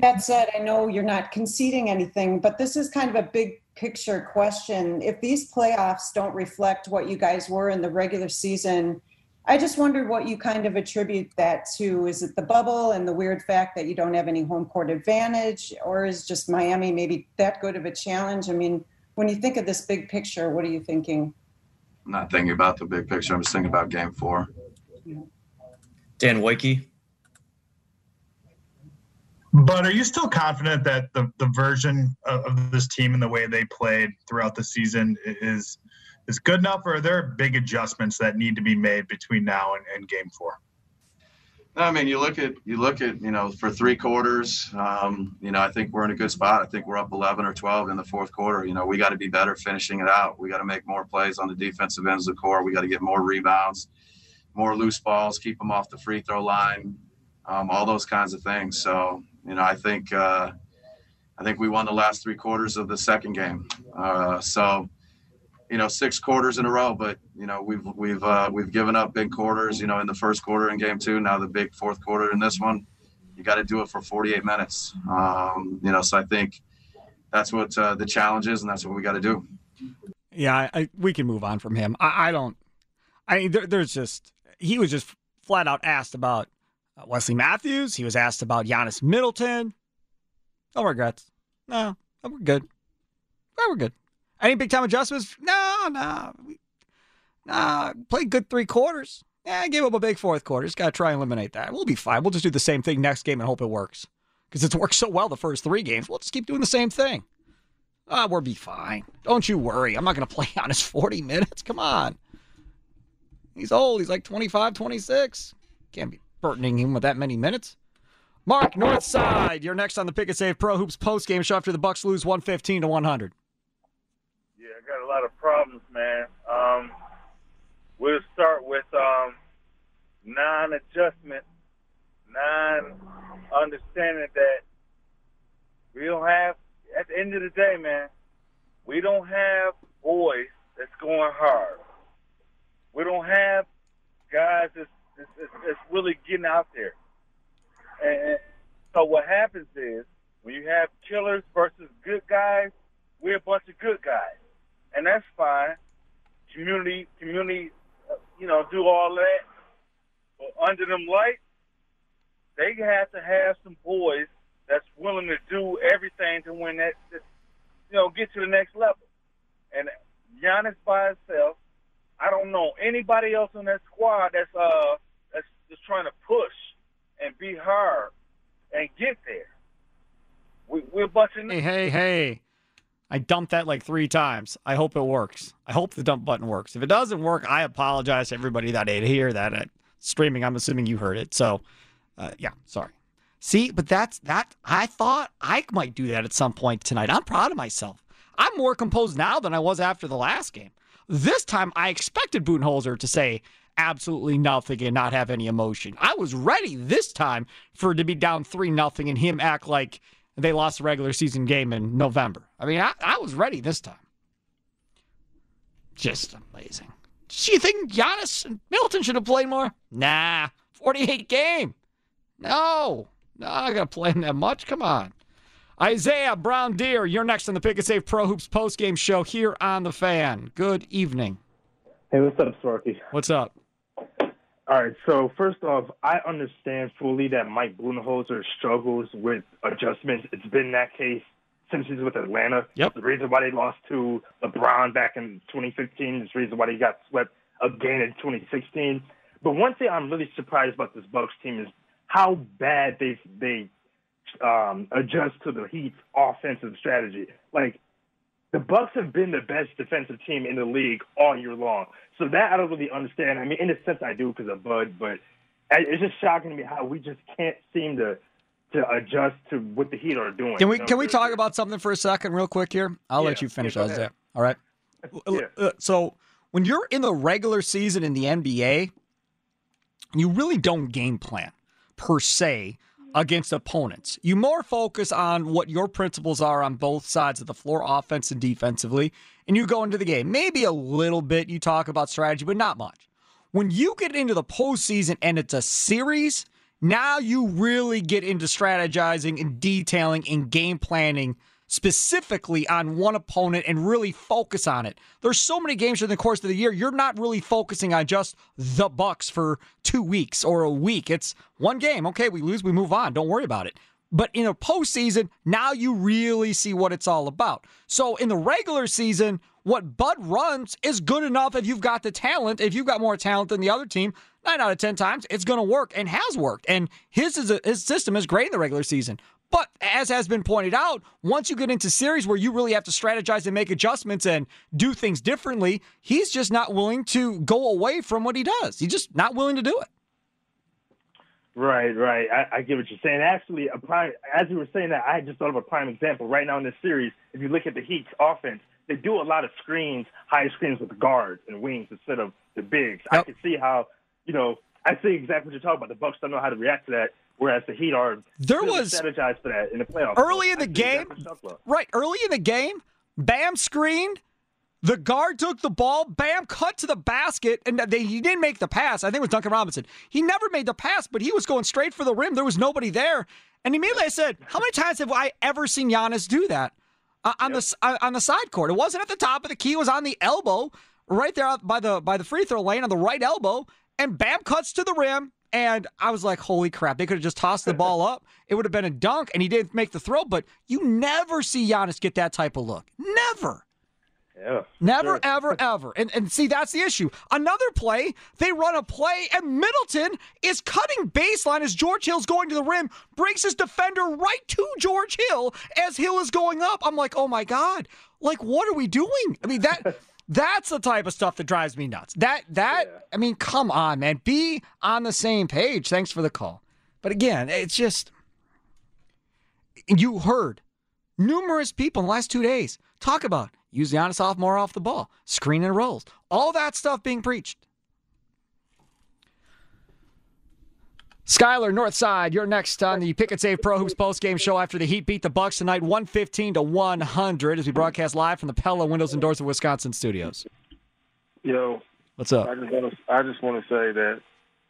That said, I know you're not conceding anything, but this is kind of a big picture question. If these playoffs don't reflect what you guys were in the regular season, I just wondered what you kind of attribute that to. Is it the bubble and the weird fact that you don't have any home court advantage, or is just Miami maybe that good of a challenge? I mean, when you think of this big picture, what are you thinking? I'm not thinking about the big picture. I'm just thinking about game four. Dan Wojcicki. But are you still confident that the, the version of, this team and the way they played throughout the season is is good enough, or are there big adjustments that need to be made between now and, and Game Four? No, I mean, you look at you look at you know for three quarters, um, you know I think we're in a good spot. I think we're up 11 or 12 in the fourth quarter. You know we got to be better finishing it out. We got to make more plays on the defensive ends of the court. We got to get more rebounds, more loose balls, keep them off the free throw line, um, all those kinds of things. So you know, I think uh, I think we won the last three quarters of the second game. Uh, so, you know, six quarters in a row, but you know, we've we've uh, we've given up big quarters. You know, in the first quarter in game two, now the big fourth quarter in this one. You got to do it for 48 minutes. Um, you know, so I think that's what uh, the challenge is, and that's what we got to do. Yeah, I, we can move on from him. I, I don't. I there, there's just he was just flat out asked about uh, Wesley Matthews. He was asked about Giannis Middleton. No regrets. No, we're good. We're good. Any big time adjustments? No, no. Nah, played good three quarters. Yeah, gave up a big fourth quarter. Just got to try and eliminate that. We'll be fine. We'll just do the same thing next game and hope it works. Because it's worked so well the first three games. We'll just keep doing the same thing. Ah, we'll be fine. Don't you worry. I'm not going to play on his 40 minutes. Come on. He's old. He's like 25, 26. Can't be burdening him with that many minutes. Mark Northside, you're next on the Pick and Save Pro Hoops post game show after the Bucks lose 115 to 100. Yeah, I got a lot of problems, man. Um, we'll start with um, non-adjustment, non-understanding that we don't have. At the end of the day, man, we don't have boys that's going hard. We don't have guys that's, that's, that's really getting out there. And so what happens is when you have killers versus good guys, we're a bunch of good guys, and that's fine. Community, community, uh, you know, do all that. But under them lights, they have to have some boys that's willing to do everything to win that, that you know, get to the next level. And Giannis by himself, I don't know anybody else on that squad that's uh that's just trying to push and be hard and get there. We, we're of Hey, hey, hey. I dumped that like three times. I hope it works. I hope the dump button works. If it doesn't work, I apologize to everybody that ate hear that at streaming. I'm assuming you heard it. So, uh, yeah, sorry. See, but that's that. I thought I might do that at some point tonight. I'm proud of myself. I'm more composed now than I was after the last game. This time, I expected Budenholzer to say absolutely nothing and not have any emotion. I was ready this time for it to be down three nothing and him act like they lost a regular season game in November. I mean, I, I was ready this time. Just amazing. Do you think Giannis and Middleton should have played more? Nah, 48 game. No, no, I got to play him that much. Come on. Isaiah Brown Deer, you're next on the Pick and Save Pro Hoops postgame show here on The Fan. Good evening. Hey, what's up, Sparky? What's up? All right, so first off, I understand fully that Mike Budenholzer struggles with adjustments. It's been that case since he's with Atlanta. Yep. The reason why they lost to LeBron back in 2015 is the reason why they got swept again in 2016. But one thing I'm really surprised about this Bucks team is how bad they they um, adjust to the Heat's offensive strategy. Like the Bucks have been the best defensive team in the league all year long. So that I don't really understand. I mean, in a sense, I do because of Bud, but it's just shocking to me how we just can't seem to to adjust to what the Heat are doing. Can we you know? can we talk about something for a second, real quick here? I'll let you finish, yeah, ahead. All right. Uh, So when you're in the regular season in the NBA, you really don't game plan per se against opponents. You more focus on what your principles are on both sides of the floor, offense and defensively, and you go into the game. Maybe a little bit you talk about strategy, but not much. When you get into the postseason and it's a series, now you really get into strategizing and detailing and game planning specifically on one opponent and really focus on it. There's so many games during the course of the year, you're not really focusing on just the Bucks for 2 weeks or a week. It's one game. Okay, we lose, we move on. Don't worry about it. But in a postseason, now you really see what it's all about. So in the regular season, what Bud runs is good enough if you've got the talent. If you've got more talent than the other team, nine out of ten times it's going to work and has worked. And his is a, his system is great in the regular season. But as has been pointed out, once you get into series where you really have to strategize and make adjustments and do things differently, he's just not willing to go away from what he does. He's just not willing to do it. Right, right. I, I get what you're saying. Actually, a prime, as you were saying that, I had just thought of a prime example. Right now in this series, if you look at the Heat's offense, they do a lot of screens, high screens with the guards and wings instead of the bigs. I can see how, you know, I see exactly what you're talking about. The Bucks don't know how to react to that, whereas the Heat are There was- strategized for that in the playoffs. Early in the game, exactly what you're talking about. right? Early in the game, Bam screened. The guard took the ball. Bam cut to the basket, and they, he didn't make the pass. I think it was Duncan Robinson. He never made the pass, but he was going straight for the rim. There was nobody there, and immediately I said, "How many times have I ever seen Giannis do that uh, on the uh, on the side court? It wasn't at the top of the key. It was on the elbow, right there by the by the free throw lane on the right elbow, and Bam cuts to the rim. And I was like, holy crap, they could have just tossed the ball up. It would have been a dunk, and he didn't make the throw. But you never see Giannis get that type of look. Never. Yeah. Never, sure. ever, ever. And and see, that's the issue. Another play, they run a play, and Middleton is cutting baseline as George Hill's going to the rim, brings his defender right to George Hill as Hill is going up. I'm like, oh my God. Like, what are we doing? I mean, that that's the type of stuff that drives me nuts. That that I mean, come on, man. Be on the same page. Thanks for the call. But again, it's just you heard numerous people in the last two days talk about use Giannis off more off the ball, screen and rolls, all that stuff being preached. Skyler Northside, you're next on the Pick and Save Pro Hoops post game show after the Heat beat the Bucks tonight, 115 to 100, as we broadcast live from the Pella Windows and Doors of Wisconsin studios. Yo, What's up? I just want to I just want to say that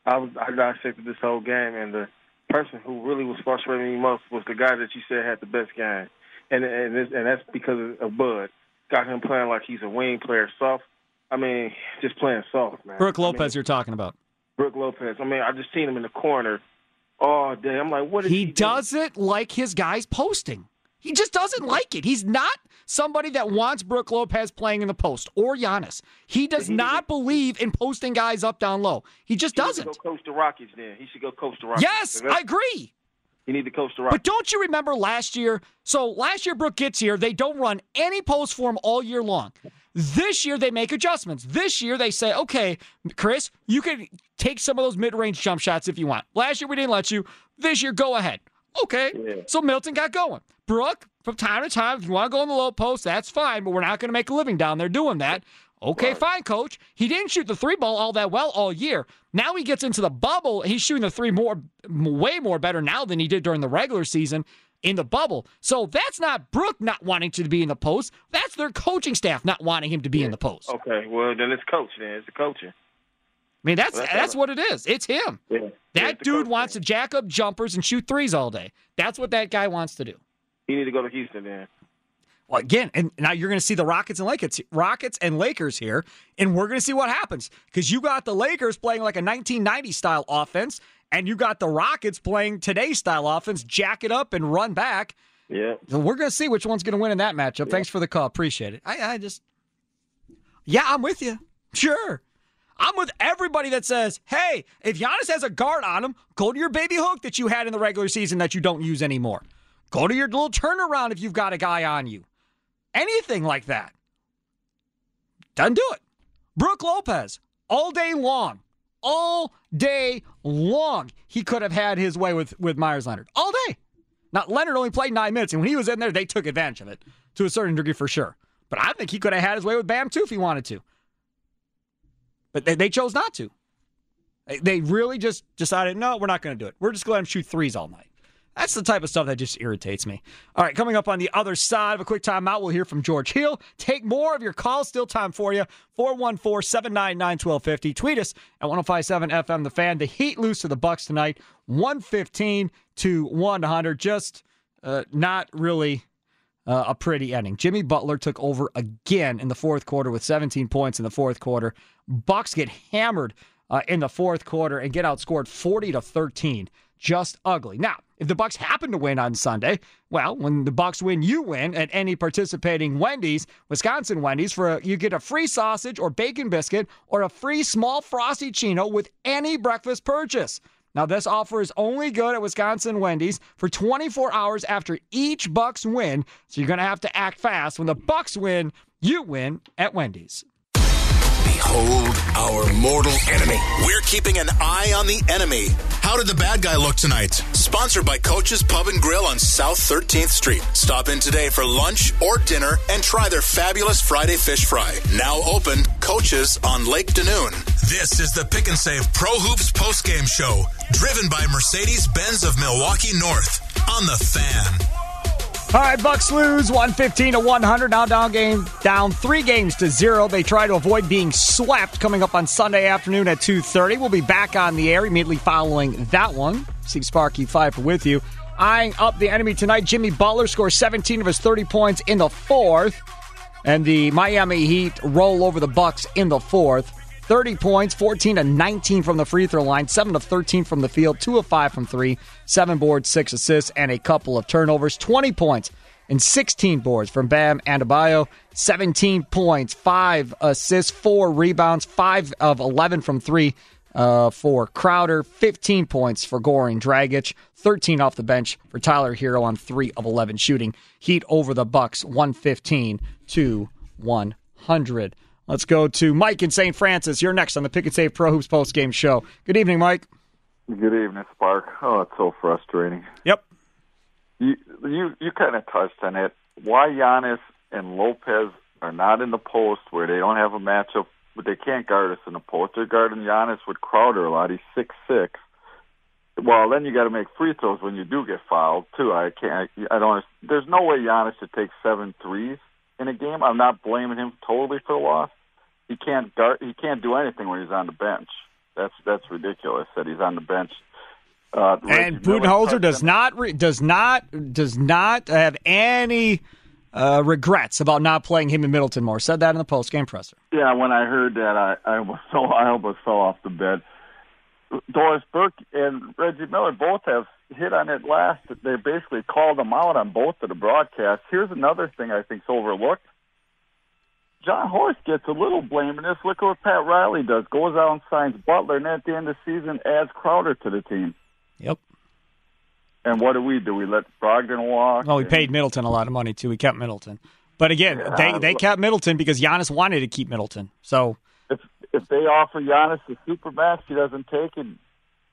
I was I dissected this whole game, and the person who really was frustrating me most was the guy that you said had the best game, and and this, and that's because of Bud. Got him playing like he's a wing player, soft. I mean, just playing soft, man. Brook I mean, Lopez, you're talking about. Brook Lopez. I mean, I just seen him in the corner all day. I'm like, what is He he, doesn't like his guys posting. He just doesn't like it. He's not somebody that wants Brook Lopez playing in the post or Giannis. He does not believe in posting guys up down low. He just He doesn't. go coach the Rockets. Then he should go coach the Rockets. Yes, I agree. You need to coach the Rockets. But don't you remember last year? So last year, Brook gets here. They don't run any post for him all year long. This year, they make adjustments. This year, they say, okay, Khris, you can take some of those mid range jump shots if you want. Last year, we didn't let you. This year, go ahead. Okay. So Milton got going. Brook, from time to time, if you want to go in the low post, that's fine, but we're not going to make a living down there doing that. Okay, fine, coach. He didn't shoot the three ball all that well all year. Now he gets into the bubble. He's shooting the three more, way more better now than he did during the regular season in the bubble. So that's not Brook not wanting to be in the post. That's their coaching staff not wanting him to be in the post. Okay, well then it's coach. Then it's the coaching. I mean, that's Well, that's that's what it is. It's him. Yeah. That dude wants to jack up jumpers and shoot threes all day. That's what that guy wants to do. He need to go to Houston then. Well, again, and now you're going to see the Rockets and Lakers, Rockets and Lakers here, and we're going to see what happens because you got the Lakers playing like a 1990 style offense, and you got the Rockets playing today's style offense, jack it up and run back. Yeah. So we're going to see which one's going to win in that matchup. Thanks for the call. Appreciate it. I, I just, yeah, I'm with you. Sure. I'm with everybody that says, hey, if Giannis has a guard on him, go to your baby hook that you had in the regular season that you don't use anymore. Go to your little turnaround if you've got a guy on you. Anything like that. Doesn't do it. Brook Lopez, all day long, all day long, he could have had his way with, with Meyers Leonard. All day. Now, Leonard only played nine minutes, and when he was in there, they took advantage of it to a certain degree for sure. But I think he could have had his way with Bam too if he wanted to. But they, they chose not to. They, really just decided, no, we're not going to do it. We're just going to shoot threes all night. That's the type of stuff that just irritates me. All right, coming up on the other side of a quick timeout, we'll hear from George Hill. Take more of your calls. Still time for you. 414 799 1250. Tweet us at 1057 FM The Fan. The Heat lose to the Bucks tonight, 115 to 100. Just uh, not really uh, a pretty ending. Jimmy Butler took over again in the fourth quarter with 17 points in the fourth quarter. Bucks get hammered uh, in the fourth quarter and get outscored 40 to 13. Just ugly. Now, if the Bucks happen to win on Sunday, well, when the Bucks win, you win at any participating Wendy's, Wisconsin Wendy's, for a, you get a free sausage or bacon biscuit or a free small frosty chino with any breakfast purchase. Now, this offer is only good at Wisconsin Wendy's for 24 hours after each Bucks win, so you're going to have to act fast. When the Bucks win, you win at Wendy's. Behold our mortal enemy. We're keeping an eye on the enemy. How did the bad guy look tonight? Sponsored by Coach's Pub and Grill on South 13th Street. Stop in today for lunch or dinner and try their fabulous Friday fish fry. Now open, Coach's on Lake Denoon. This is the Pick and Save Pro Hoops postgame show, driven by Mercedes Benz of Milwaukee North on the fan. All right, Bucks lose 115 to 100. Now down game down three games to zero. They try to avoid being swept. Coming up on Sunday afternoon at 2:30. We'll be back on the air immediately following that one. Steve Sparky Fifer with you. Eyeing up the enemy tonight, Jimmy Butler scores 17 of his 30 points in the fourth, and the Miami Heat roll over the Bucks in the fourth. 30 points, 14 to 19 from the free throw line, 7 to 13 from the field, 2 of 5 from 3, 7 boards, 6 assists, and a couple of turnovers. 20 points and 16 boards from Bam Adebayo, 17 points, 5 assists, 4 rebounds, 5 of 11 from 3 uh, for Crowder, 15 points for Goran Dragic, 13 off the bench for Tyler Herro on 3 of 11 shooting. Heat over the Bucks, 115 to 100. Let's go to Mike in St. Francis. You're next on the Pick and Save Pro Hoops post game show. Good evening, Mike. Good evening, Spark. Oh, it's so frustrating. Yep. You you you kind of touched on it. Why Giannis and Lopez are not in the post where they don't have a matchup, but they can't guard us in the post. They're guarding Giannis with Crowder a lot. He's six six. Well, then you got to make free throws when you do get fouled too. I can't. I don't. There's no way Giannis should take seven threes in a game. I'm not blaming him totally for the loss. He can't guard. He can't do anything when he's on the bench. That's that's ridiculous that he's on the bench. Uh, and Budenholzer does not re- does not does not have any uh, regrets about not playing him in Middleton more. Said that in the post game presser. Yeah, when I heard that, I I was so I almost fell off the bed. Doris Burke and Reggie Miller both have hit on it last. They basically called them out on both of the broadcasts. Here's another thing I think's overlooked. Jon Horst gets a little blame in this. Look at what Pat Riley does. Goes out and signs Butler, and at the end of the season adds Crowder to the team. Yep. And what do we do? We let Brogdon walk. Well, we paid Middleton a lot of money too. We kept Middleton, but again, yeah, they they kept Middleton because Giannis wanted to keep Middleton. So if if they offer Giannis the super max, he doesn't take it.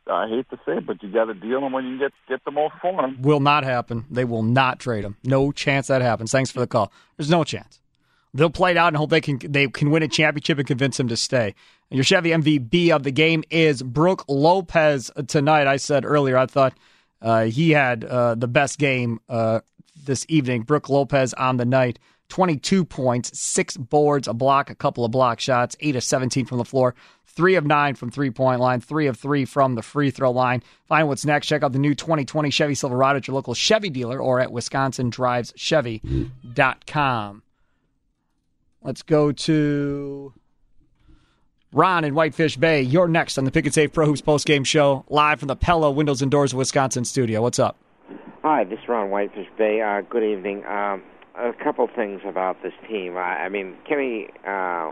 I hate to say it, but you got to deal him when you get get the most for him. Will not happen. They will not trade him. No chance that happens. Thanks for the call. There's no chance. They'll play it out and hope they can they can win a championship and convince him to stay. And your Chevy MVP of the game is Brook Lopez tonight. I said earlier I thought uh, he had uh, the best game uh, this evening. Brook Lopez on the night. 22 points, six boards, a block, a couple of block shots, 8 of 17 from the floor, 3 of 9 from three point line, 3 of 3 from the free throw line. Find what's next. Check out the new 2020 Chevy Silverado at your local Chevy dealer or at wisconsindriveschevy.com. Let's go to Ron in Whitefish Bay. You're next on the Pick and Save Pro Hoops post game show, live from the Pella Windows and Doors of Wisconsin studio. What's up? Hi, this is Ron Whitefish Bay. Uh, good evening. Um, a couple things about this team. I, I mean, Kenny uh,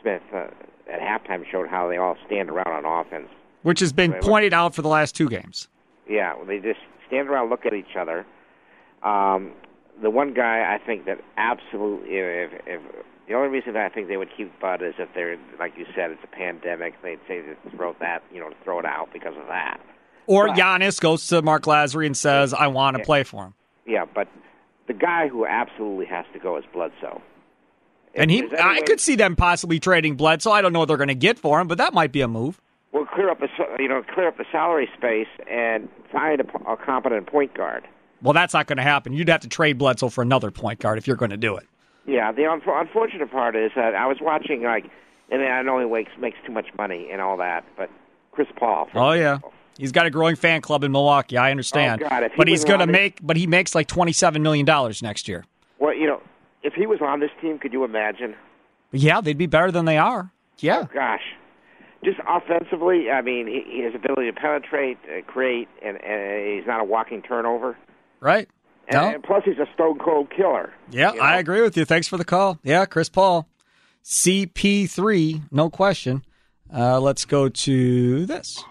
Smith uh, at halftime showed how they all stand around on offense. Which has been pointed out for the last two games. Yeah, they just stand around, look at each other. Um, the one guy I think that absolutely, if, if the only reason I think they would keep Bud is if they're, like you said, it's a pandemic. They'd say to throw that, you know, throw it out because of that. Or but, Giannis goes to Mark Lasry and says, "I want to yeah, play for him." Yeah, but the guy who absolutely has to go is Bledsoe. If and he, I way, could see them possibly trading Bledsoe. I don't know what they're going to get for him, but that might be a move. Well, clear up a, you know, clear up the salary space and find a, a competent point guard. Well, that's not going to happen. You'd have to trade Bledsoe for another point guard if you're going to do it. Yeah, the un- unfortunate part is that I was watching like, and I know he makes makes too much money and all that, but Chris Paul. Oh yeah, example. He's got a growing fan club in Milwaukee. I understand, oh, God, he but he's going to make, but he makes like twenty seven million dollars next year. Well, you know, if he was on this team, could you imagine? Yeah, they'd be better than they are. Yeah. Oh, gosh. Just offensively, I mean, he, his ability to penetrate, uh, create, and, and he's not a walking turnover. Right. And, No. and plus, he's a stone cold killer. Yeah, you know? I agree with you. Thanks for the call. Yeah, Chris Paul, CP3, no question. Uh, let's go to this.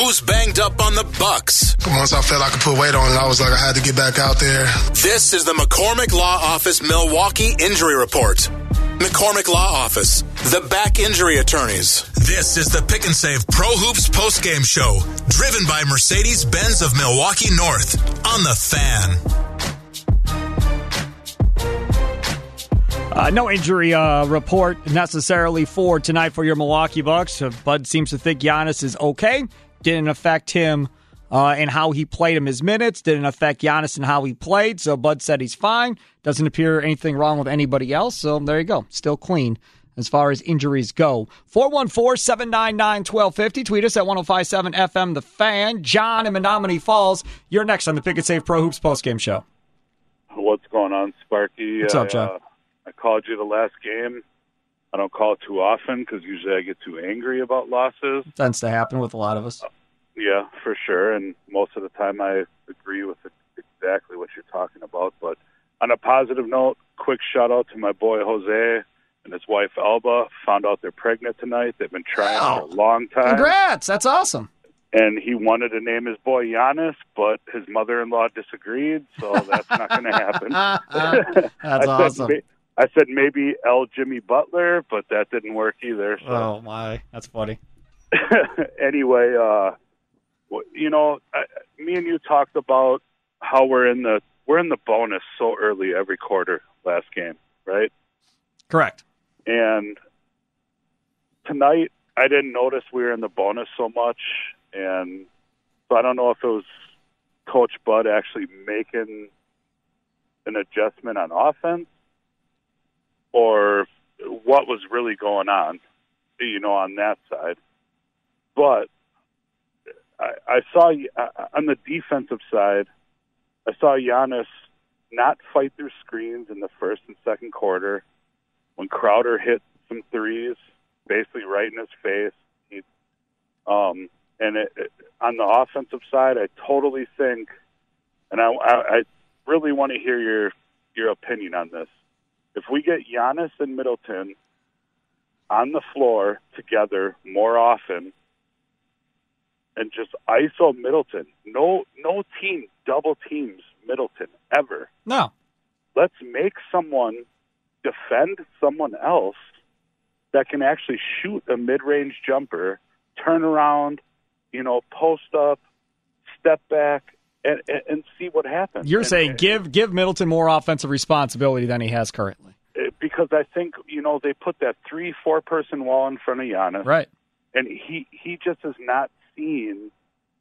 Who's banged up on the Bucks? Once I felt I could put weight on it, I was like, I had to get back out there. This is the McCormick Law Office Milwaukee Injury Report. McCormick Law Office, the back injury attorneys. This is the Pick and Save Pro Hoops postgame show, driven by Mercedes Benz of Milwaukee North on the fan. Uh, no injury uh, report necessarily for tonight for your Milwaukee Bucks. Uh, Bud seems to think Giannis is okay. Didn't affect him uh, in how he played him his minutes. Didn't affect Giannis and how he played. So Bud said he's fine. Doesn't appear anything wrong with anybody else. So there you go. Still clean as far as injuries go. 414 799 1250. Tweet us at 1057 FM The Fan. John in Menomonee Falls. You're next on the Pick and Save Pro Hoops postgame show. What's going on, Sparky? What's up, John? Uh, I called you the last game. I don't call it too often because usually I get too angry about losses. It Tends to happen with a lot of us. Uh, yeah, for sure. And most of the time I agree with exactly what you're talking about. But on a positive note, quick shout out to my boy Jose and his wife Alba. Found out they're pregnant tonight. They've been trying Wow. for a long time. Congrats! That's awesome. And he wanted to name his boy Giannis, but his mother-in-law disagreed, so that's not going to happen. That's I awesome. ma- I said maybe L. Jimmy Butler, but that didn't work either. So Oh my, that's funny. anyway, uh, you know, I, me and you talked about how we're in the we're in the bonus so early every quarter last game, right? Correct. And tonight, I didn't notice we were in the bonus so much, and so I don't know if it was Coach Bud actually making an adjustment on offense, or what was really going on, you know, on that side. But I, I saw uh, on the defensive side, I saw Giannis not fight through screens in the first and second quarter. When Crowder hit some threes, basically right in his face, he, um, and it, it, on the offensive side, I totally think, and I, I, I really want to hear your your opinion on this. If we get Giannis and Middleton on the floor together more often, and just ISO Middleton, no no team double teams Middleton ever. No. Let's make someone defend someone else that can actually shoot a mid-range jumper, turn around, you know, post up, step back, and, and, see what happens. You're And- saying give give Middleton more offensive responsibility than he has currently. uh, because I think you know they put that three four person wall in front of Giannis, Right. And he he just has not seen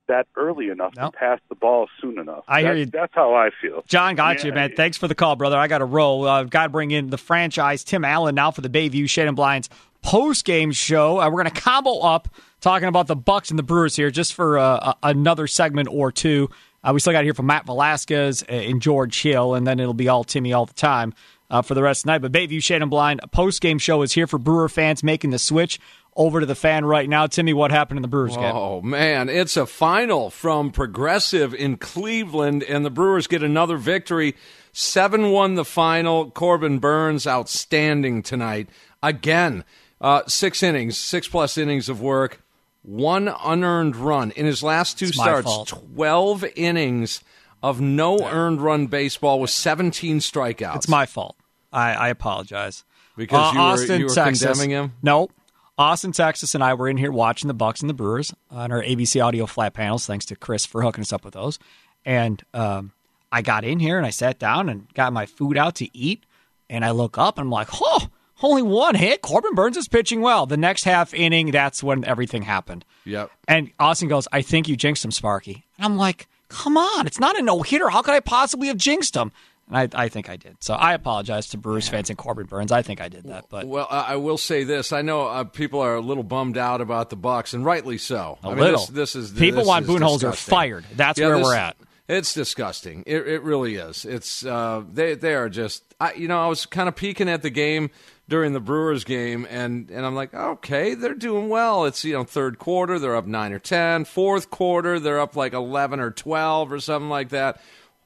that early enough to pass the ball soon enough. I hear That's- you. That's how I feel. John, got Yeah, you, man. Thanks for the call, brother. I got to roll. Uh, I've got to bring in the franchise, Tim Allen, now for the Bayview Shade and Blinds post game show. Uh, we're going to combo up talking about the Bucks and the Brewers here just for uh, another segment or two. Uh, we still got to hear from Matt Velazquez and George Hill, and then it'll be all Timmy all the time uh, for the rest of the night. But Bayview Shade and Blind post game show is here for Brewer fans making the switch over to the fan right now. Timmy, what happened in the Brewers game? Oh man, it's a final from Progressive in Cleveland, and the Brewers get another victory. Seven one the final. Corbin Burnes outstanding tonight again. Uh, six innings, six plus innings of work, one unearned run in his last two It's starts. Twelve innings of no earned run baseball with seventeen strikeouts. It's my fault. I, I apologize. Because Uh, you were- Austin, you were Texas. condemning him? No. Austin, Texas, and I were in here watching the Bucks and the Brewers on our ABC audio flat panels. Thanks to Chris for hooking us up with those. And um, I got in here and I sat down and got my food out to eat. And I look up and I'm like, oh, only one hit. Corbin Burnes is pitching well. The next half inning, that's when everything happened. Yep. And Austin goes, I think you jinxed him, Sparky. And I'm like, come on, it's not a no hitter. How could I possibly have jinxed him? And I, I think I did. So I apologize to Brewers fans and Corbin Burnes. I think I did that. But Well, I will say this: I know uh, people are a little bummed out about the Bucks, and rightly so. A I mean, little. This, this is People this want disgusting. fired. That's Yeah, where this- we're at. It's disgusting. It, it really is. It's uh, they they are just. I, you know, I was kind of peeking at the game during the Brewers game, and and I'm like, okay, they're doing well. It's you know third quarter, they're up nine or ten. Fourth quarter, they're up like eleven or twelve or something like that.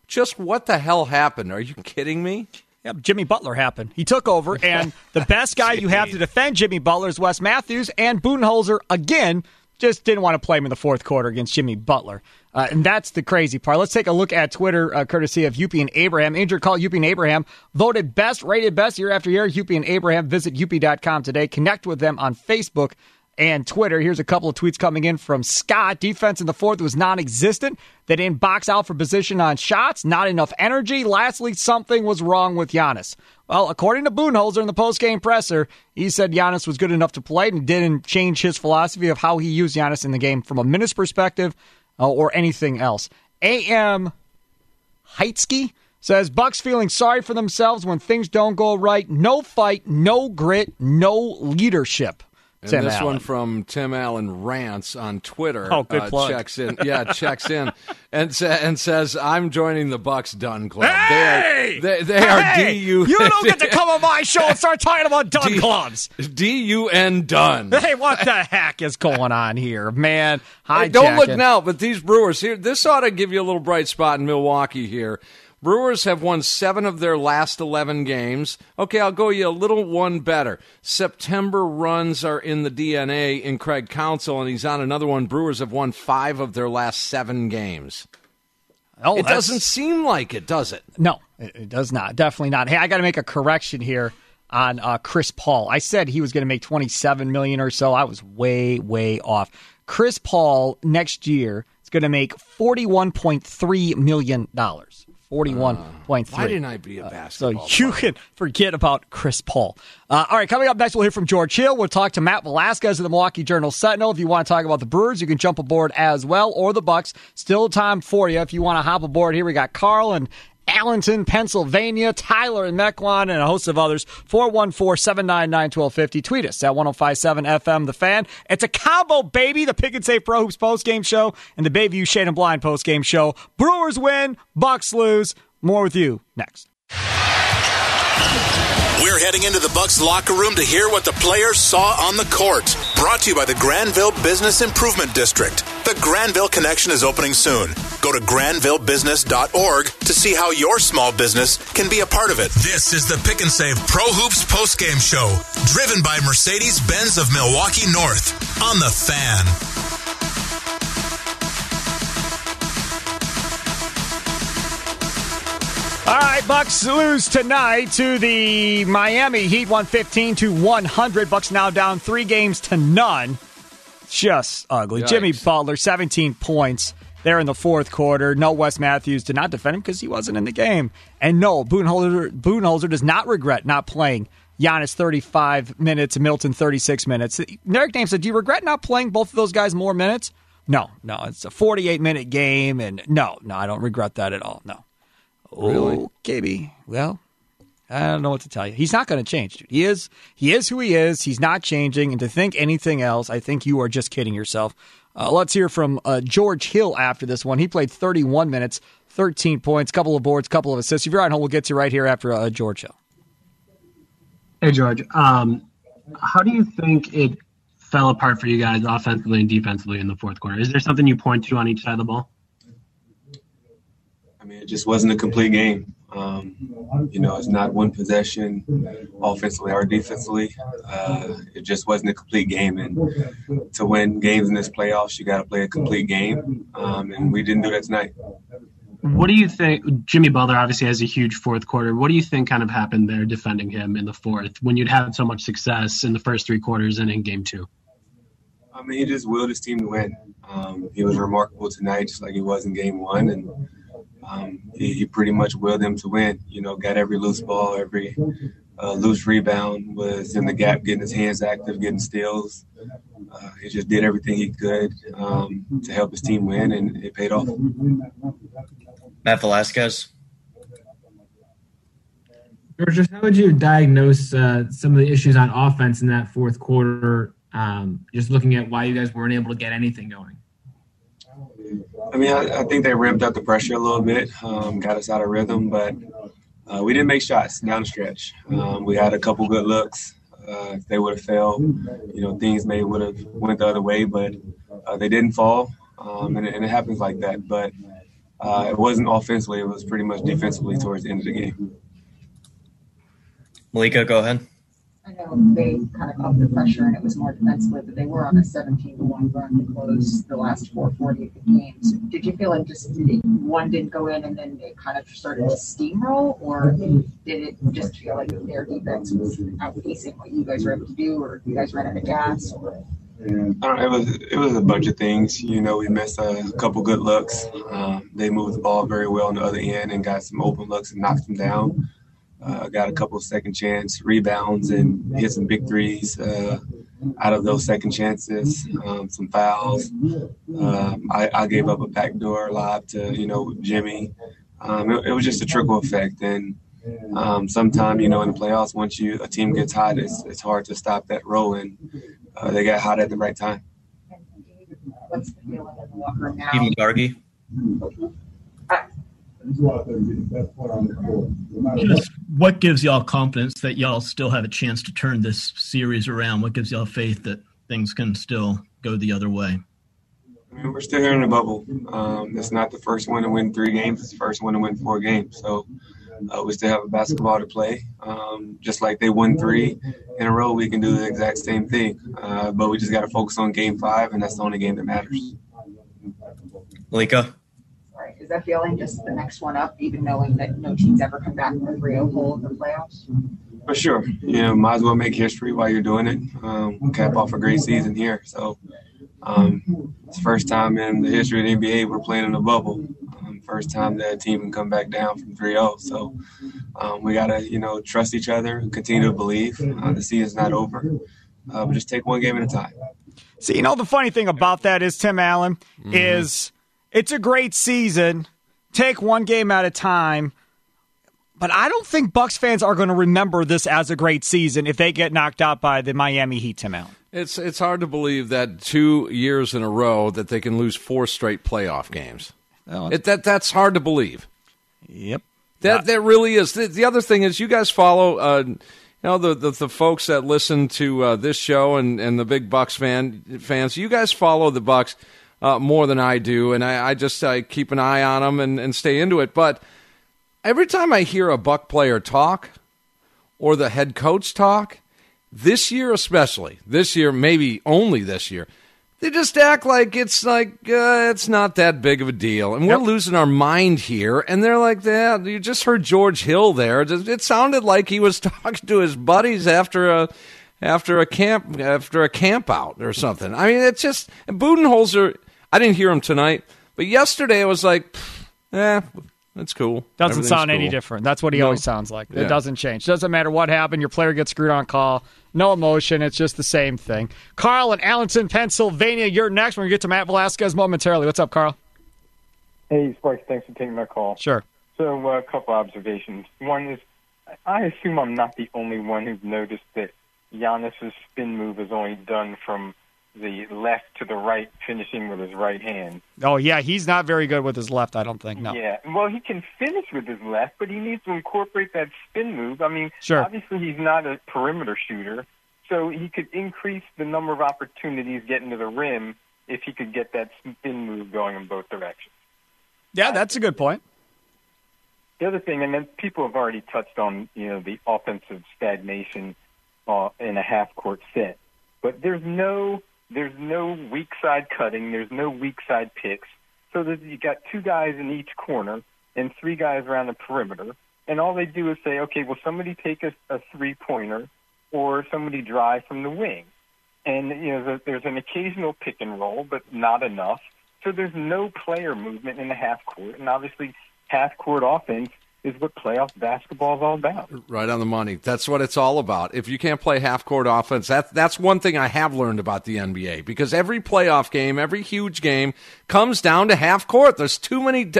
Just what the hell happened? Are you kidding me? Yep, Jimmy Butler happened. He took over, and the best guy you have to defend Jimmy Butler is Wes Matthews, and Budenholzer, again, just didn't want to play him in the fourth quarter against Jimmy Butler. Uh, and that's the crazy part. Let's take a look at Twitter, uh, courtesy of Hupy and Abraham. Injured call Hupy and Abraham, voted best, rated best year after year. Hupy and Abraham. Visit Hupy.com today. Connect with them on Facebook and Twitter. Here's a couple of tweets coming in from Scott. Defense in the fourth was non existent. They didn't box out for position on shots, not enough energy. Lastly, something was wrong with Giannis. Well, according to Budenholzer in the postgame presser, he said Giannis was good enough to play and didn't change his philosophy of how he used Giannis in the game from a minutes perspective uh, or anything else. AM Heitsky says Bucks feeling sorry for themselves when things don't go right. No fight, no grit, no leadership. And Tim this Allen. one from Tim Allen Rants on Twitter. Oh, good uh, plug. Checks in, yeah, checks in, and sa- and says, "I'm joining the Bucks Dun Club. Hey! They are they, they are Hey! du You don't get to come on my show and start talking about dun D- clubs. D U N Dun. Hey, what the heck is going on here, man? Hi, Hey, don't look now, but these Brewers here, this ought to give you a little bright spot in Milwaukee here. Brewers have won seven of their last 11 games. Okay, I'll go you a little one better. September runs are in the DNA in Craig Counsell, and he's on another one. Brewers have won five of their last seven games. Oh, it doesn't seem like it, does it? No, it, it does not. Definitely not. Hey, I got to make a correction here on uh, Chris Paul. I said he was going to make 27 million or so. I was way, way off. Chris Paul next year is going to make 41.3 million dollars. 41.3. Why didn't I be a basketball. So basketball you can forget about Chris Paul. Uh, all right, coming up next, we'll hear from George Hill. We'll talk to Matt Velazquez of the Milwaukee Journal Sentinel. If you want to talk about the Brewers, you can jump aboard as well, or the Bucks. Still time for you if you want to hop aboard. Here we got Carl and Allentown, Pennsylvania, Tyler and Mequon, and a host of others. 414 799 1250. Tweet us at 1057 FM The Fan. It's a combo, baby. The Pick and Save Pro Hoops postgame show and the Bayview Shade and Blind postgame show. Brewers win, Bucks lose. More with you next. We're heading into the Bucks locker room to hear what the players saw on the court. Brought to you by the Granville Business Improvement District. The Granville Connection is opening soon. Go to granvillebusiness.org to see how your small business can be a part of it. This is the Pick and Save Pro Hoops postgame show, driven by Mercedes Benz of Milwaukee North on the Fan. All right, Bucks lose tonight to the Miami Heat, one fifteen to one hundred. Bucks now down three games to none. Just ugly. Yikes. Jimmy Butler, seventeen points there in the fourth quarter. No, Wes Matthews did not defend him because he wasn't in the game. And no, Budenholzer does not regret not playing Giannis thirty-five minutes, and Milton thirty-six minutes. Eric Nehm said, "Do you regret not playing both of those guys more minutes?" No, no. It's a forty-eight minute game, and no, no, I don't regret that at all. No. Really? Okay, B. Well, I don't know what to tell you. He's not going to change, dude. He is. He is who he is. He's not changing. And to think anything else, I think you are just kidding yourself. Uh, let's hear from uh, George Hill after this one. He played 31 minutes, 13 points, couple of boards, couple of assists. If you're on hold, we'll get to you right here after uh, George Hill. Hey, George. Um, how do you think it fell apart for you guys offensively and defensively in the fourth quarter? Is there something you point to on each side of the ball? I mean, it just wasn't a complete game. Um, you know, it's not one possession offensively or defensively. Uh, it just wasn't a complete game. And to win games in this playoffs, you got to play a complete game. Um, and we didn't do that tonight. What do you think? Jimmy Butler obviously has a huge fourth quarter. What do you think kind of happened there defending him in the fourth when you'd had so much success in the first three quarters and in game two? I mean, he just willed his team to win. Um, he was remarkable tonight, just like he was in game one. And um, he, he pretty much willed them to win. You know, got every loose ball, every uh, loose rebound, was in the gap, getting his hands active, getting steals. Uh, he just did everything he could um, to help his team win, and it paid off. Matt Velazquez. George, how would you diagnose uh, some of the issues on offense in that fourth quarter? Um, just looking at why you guys weren't able to get anything going. I mean, I, I think they ramped up the pressure a little bit, um, got us out of rhythm, but uh, we didn't make shots down the stretch. Um, we had a couple good looks. Uh, if they would have failed, you know, things may would have went the other way, but uh, they didn't fall, um, and, it, and it happens like that. But uh, it wasn't offensively; it was pretty much defensively towards the end of the game. Malika, go ahead. Know they kind of upped the pressure and it was more defensively, but they were on a 17 to 1 run to close the last 440 of the games. Did you feel like just one didn't go in and then it kind of started to steamroll, or did it just feel like their defense was outpacing what you guys were able to do, or you guys ran out of gas? Or... Know, it was it was a bunch of things. You know, we missed a couple good looks. Um, they moved the ball very well on the other end and got some open looks and knocked them down. Uh, got a couple of second chance rebounds and hit some big threes uh, out of those second chances. Um, some fouls. Um, I, I gave up a backdoor lob to you know Jimmy. Um, it, it was just a trickle effect, and um, sometime you know in the playoffs, once you a team gets hot, it's it's hard to stop that rolling. uh, they got hot at the right time. What's the feeling in the locker room now? Steve Megargee. Just what gives y'all confidence that y'all still have a chance to turn this series around? What gives y'all faith that things can still go the other way? I mean, we're still here in the bubble. Um, it's not the first one to win three games. It's the first one to win four games. So uh, we still have a basketball to play. Um, just like they won three in a row, we can do the exact same thing. Uh, but we just got to focus on game five, and that's the only game that matters. Malika. Sorry, is that feeling just the next one up, even knowing that no team's ever come back from a 3-0 hole in the playoffs? For sure. You know, might as well make history while you're doing it. Um, cap off a great season here. So um, it's the first time in the history of the NBA we're playing in a bubble. Um, first time that a team can come back down from 3-0. So um, we got to, you know, trust each other and continue to believe. Uh, the season's not over. Uh, but just take one game at a time. See, you know, the funny thing about that is, Tim Allen, is it's a great season. Take one game at a time. But I don't think Bucks fans are going to remember this as a great season if they get knocked out by the Miami Heat, Tim Allen. It's it's hard to believe that two years in a row that they can lose four straight playoff games. Oh, It, that that's hard to believe. Yep. That that really is. The, the other thing is, you guys follow, uh, you know, the, the the folks that listen to uh, this show and, and the big Bucks fan fans. You guys follow the Bucks uh, more than I do, and I, I just I keep an eye on them and, and stay into it. But every time I hear a Buck player talk or the head coach talk, this year especially, this year maybe only this year, they just act like it's like uh, it's not that big of a deal, and we're losing our mind here. And they're like, "Yeah, you just heard George Hill there. It, it sounded like he was talking to his buddies after a after a camp after a camp out or something. I mean, it's just Budenholzer. I didn't hear him tonight, but yesterday it was like, pff, eh, that's cool. Doesn't Everything's sound any different. That's what he No. always sounds like. It Yeah. doesn't change. Doesn't matter what happened. Your player gets screwed on call. No emotion. It's just the same thing. Carl in Allentown, Pennsylvania. You're next. We're going to get to Matt Velazquez momentarily. What's up, Carl? Hey, Sparks, thanks for taking my call. Sure. So, uh, a couple observations. One is, I assume I'm not the only one who's noticed that Giannis's spin move is only done from the left to the right, finishing with his right hand. Oh, yeah. He's not very good with his left, I don't think. No. Yeah. Well, he can finish with his left, but he needs to incorporate that spin move. I mean, Sure. obviously he's not a perimeter shooter, so he could increase the number of opportunities getting to the rim if he could get that spin move going in both directions. Yeah, that's a good point. The other thing, and then people have already touched on, you know, the offensive stagnation uh, in a half court set, but there's no there's no weak side cutting, there's no weak side picks. So that you got two guys in each corner and three guys around the perimeter, and all they do is say, okay, well somebody take a, a three pointer or somebody drive from the wing, and you know there's an occasional pick and roll, but not enough. So there's no player movement in the half court, and obviously half court offense is what playoff basketball is all about. Right on the money. That's what it's all about. If you can't play half court offense, that that's one thing I have learned about the NBA because every playoff game, every huge game comes down to half court. There's too many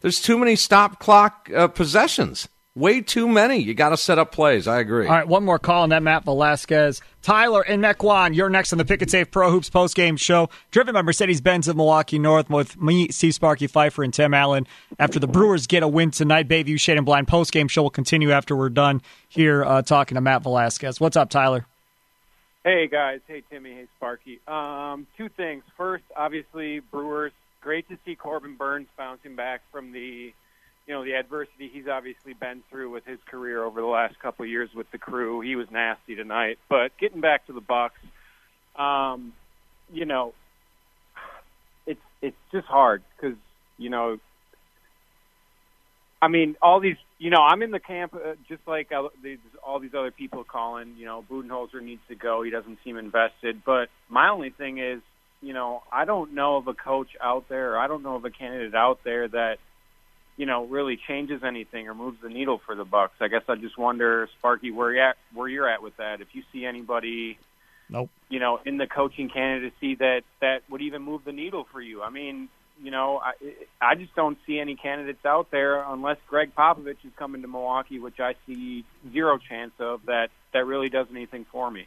there's too many stop clock uh, possessions. Way too many. You got to set up plays. I agree. All right, one more call on that, Matt Velazquez. Tyler and Mequon, you're next on the Pick and Save Pro Hoops postgame show, driven by Mercedes Benz of Milwaukee North, with me, Steve Sparky Fifer, and Tim Allen. After the Brewers get a win tonight, Bayview Shade and Blind postgame show will continue after we're done here uh, talking to Matt Velazquez. What's up, Tyler? Hey guys, hey Timmy, hey Sparky. Um, two things. First, obviously Brewers. Great to see Corbin Burnes bouncing back from the, you know, the adversity he's obviously been through with his career over the last couple of years with the crew. He was nasty tonight, but getting back to the Bucks, um, you know, it's it's just hard because you know, I mean, all these, you know, I'm in the camp uh, just like uh, these, all these other people calling. You know, Budenholzer needs to go. He doesn't seem invested. But my only thing is, you know, I don't know of a coach out there, I don't know of a candidate out there that, you know, really changes anything or moves the needle for the Bucks. I guess I just wonder, Sparky, where you at, where you're at with that. If you see anybody, Nope. you know, in the coaching candidacy that that would even move the needle for you. I mean, you know, I I just don't see any candidates out there unless Gregg Popovich is coming to Milwaukee, which I see zero chance of that that really does anything for me.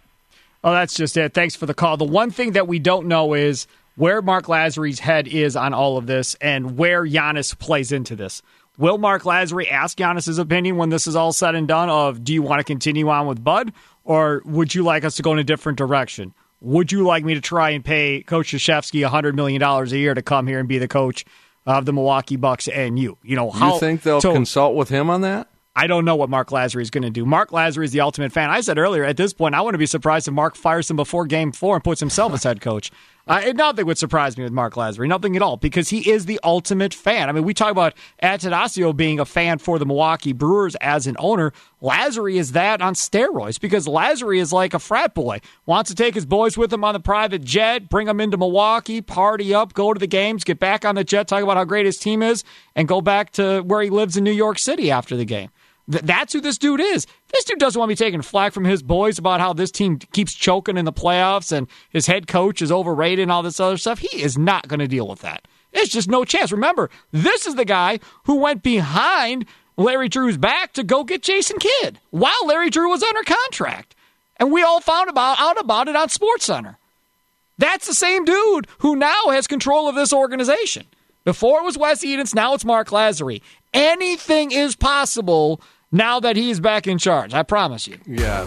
Oh, that's just it. Thanks for the call. The one thing that we don't know is where Mark Lasry's head is on all of this and where Giannis plays into this. Will Mark Lasry ask Giannis's opinion when this is all said and done of do you want to continue on with Bud or would you like us to go in a different direction? Would you like me to try and pay Coach Krzyzewski $100 million a year to come here and be the coach of the Milwaukee Bucks and you? You know, how you think they'll so- consult with him on that? I don't know what Mark Lasry is going to do. Mark Lasry is the ultimate fan. I said earlier, at this point, I wouldn't be surprised if Mark fires him before game four and puts himself as head coach. Uh, nothing would surprise me with Mark Lasry, nothing at all, because he is the ultimate fan. I mean, we talk about Attanasio being a fan for the Milwaukee Brewers as an owner. Lasry is that on steroids because Lasry is like a frat boy. Wants to take his boys with him on the private jet, bring them into Milwaukee, party up, go to the games, get back on the jet, talk about how great his team is, and go back to where he lives in New York City after the game. Th- that's who this dude is. This dude doesn't want to be taking flack from his boys about how this team keeps choking in the playoffs and his head coach is overrated and all this other stuff. He is not going to deal with that. It's just no chance. Remember, this is the guy who went behind Larry Drew's back to go get Jason Kidd while Larry Drew was under contract. And we all found about, out about it on SportsCenter. That's the same dude who now has control of this organization. Before it was Wes Edens, now it's Mark Lasry. Anything is possible now that he's back in charge. I promise you. Yeah.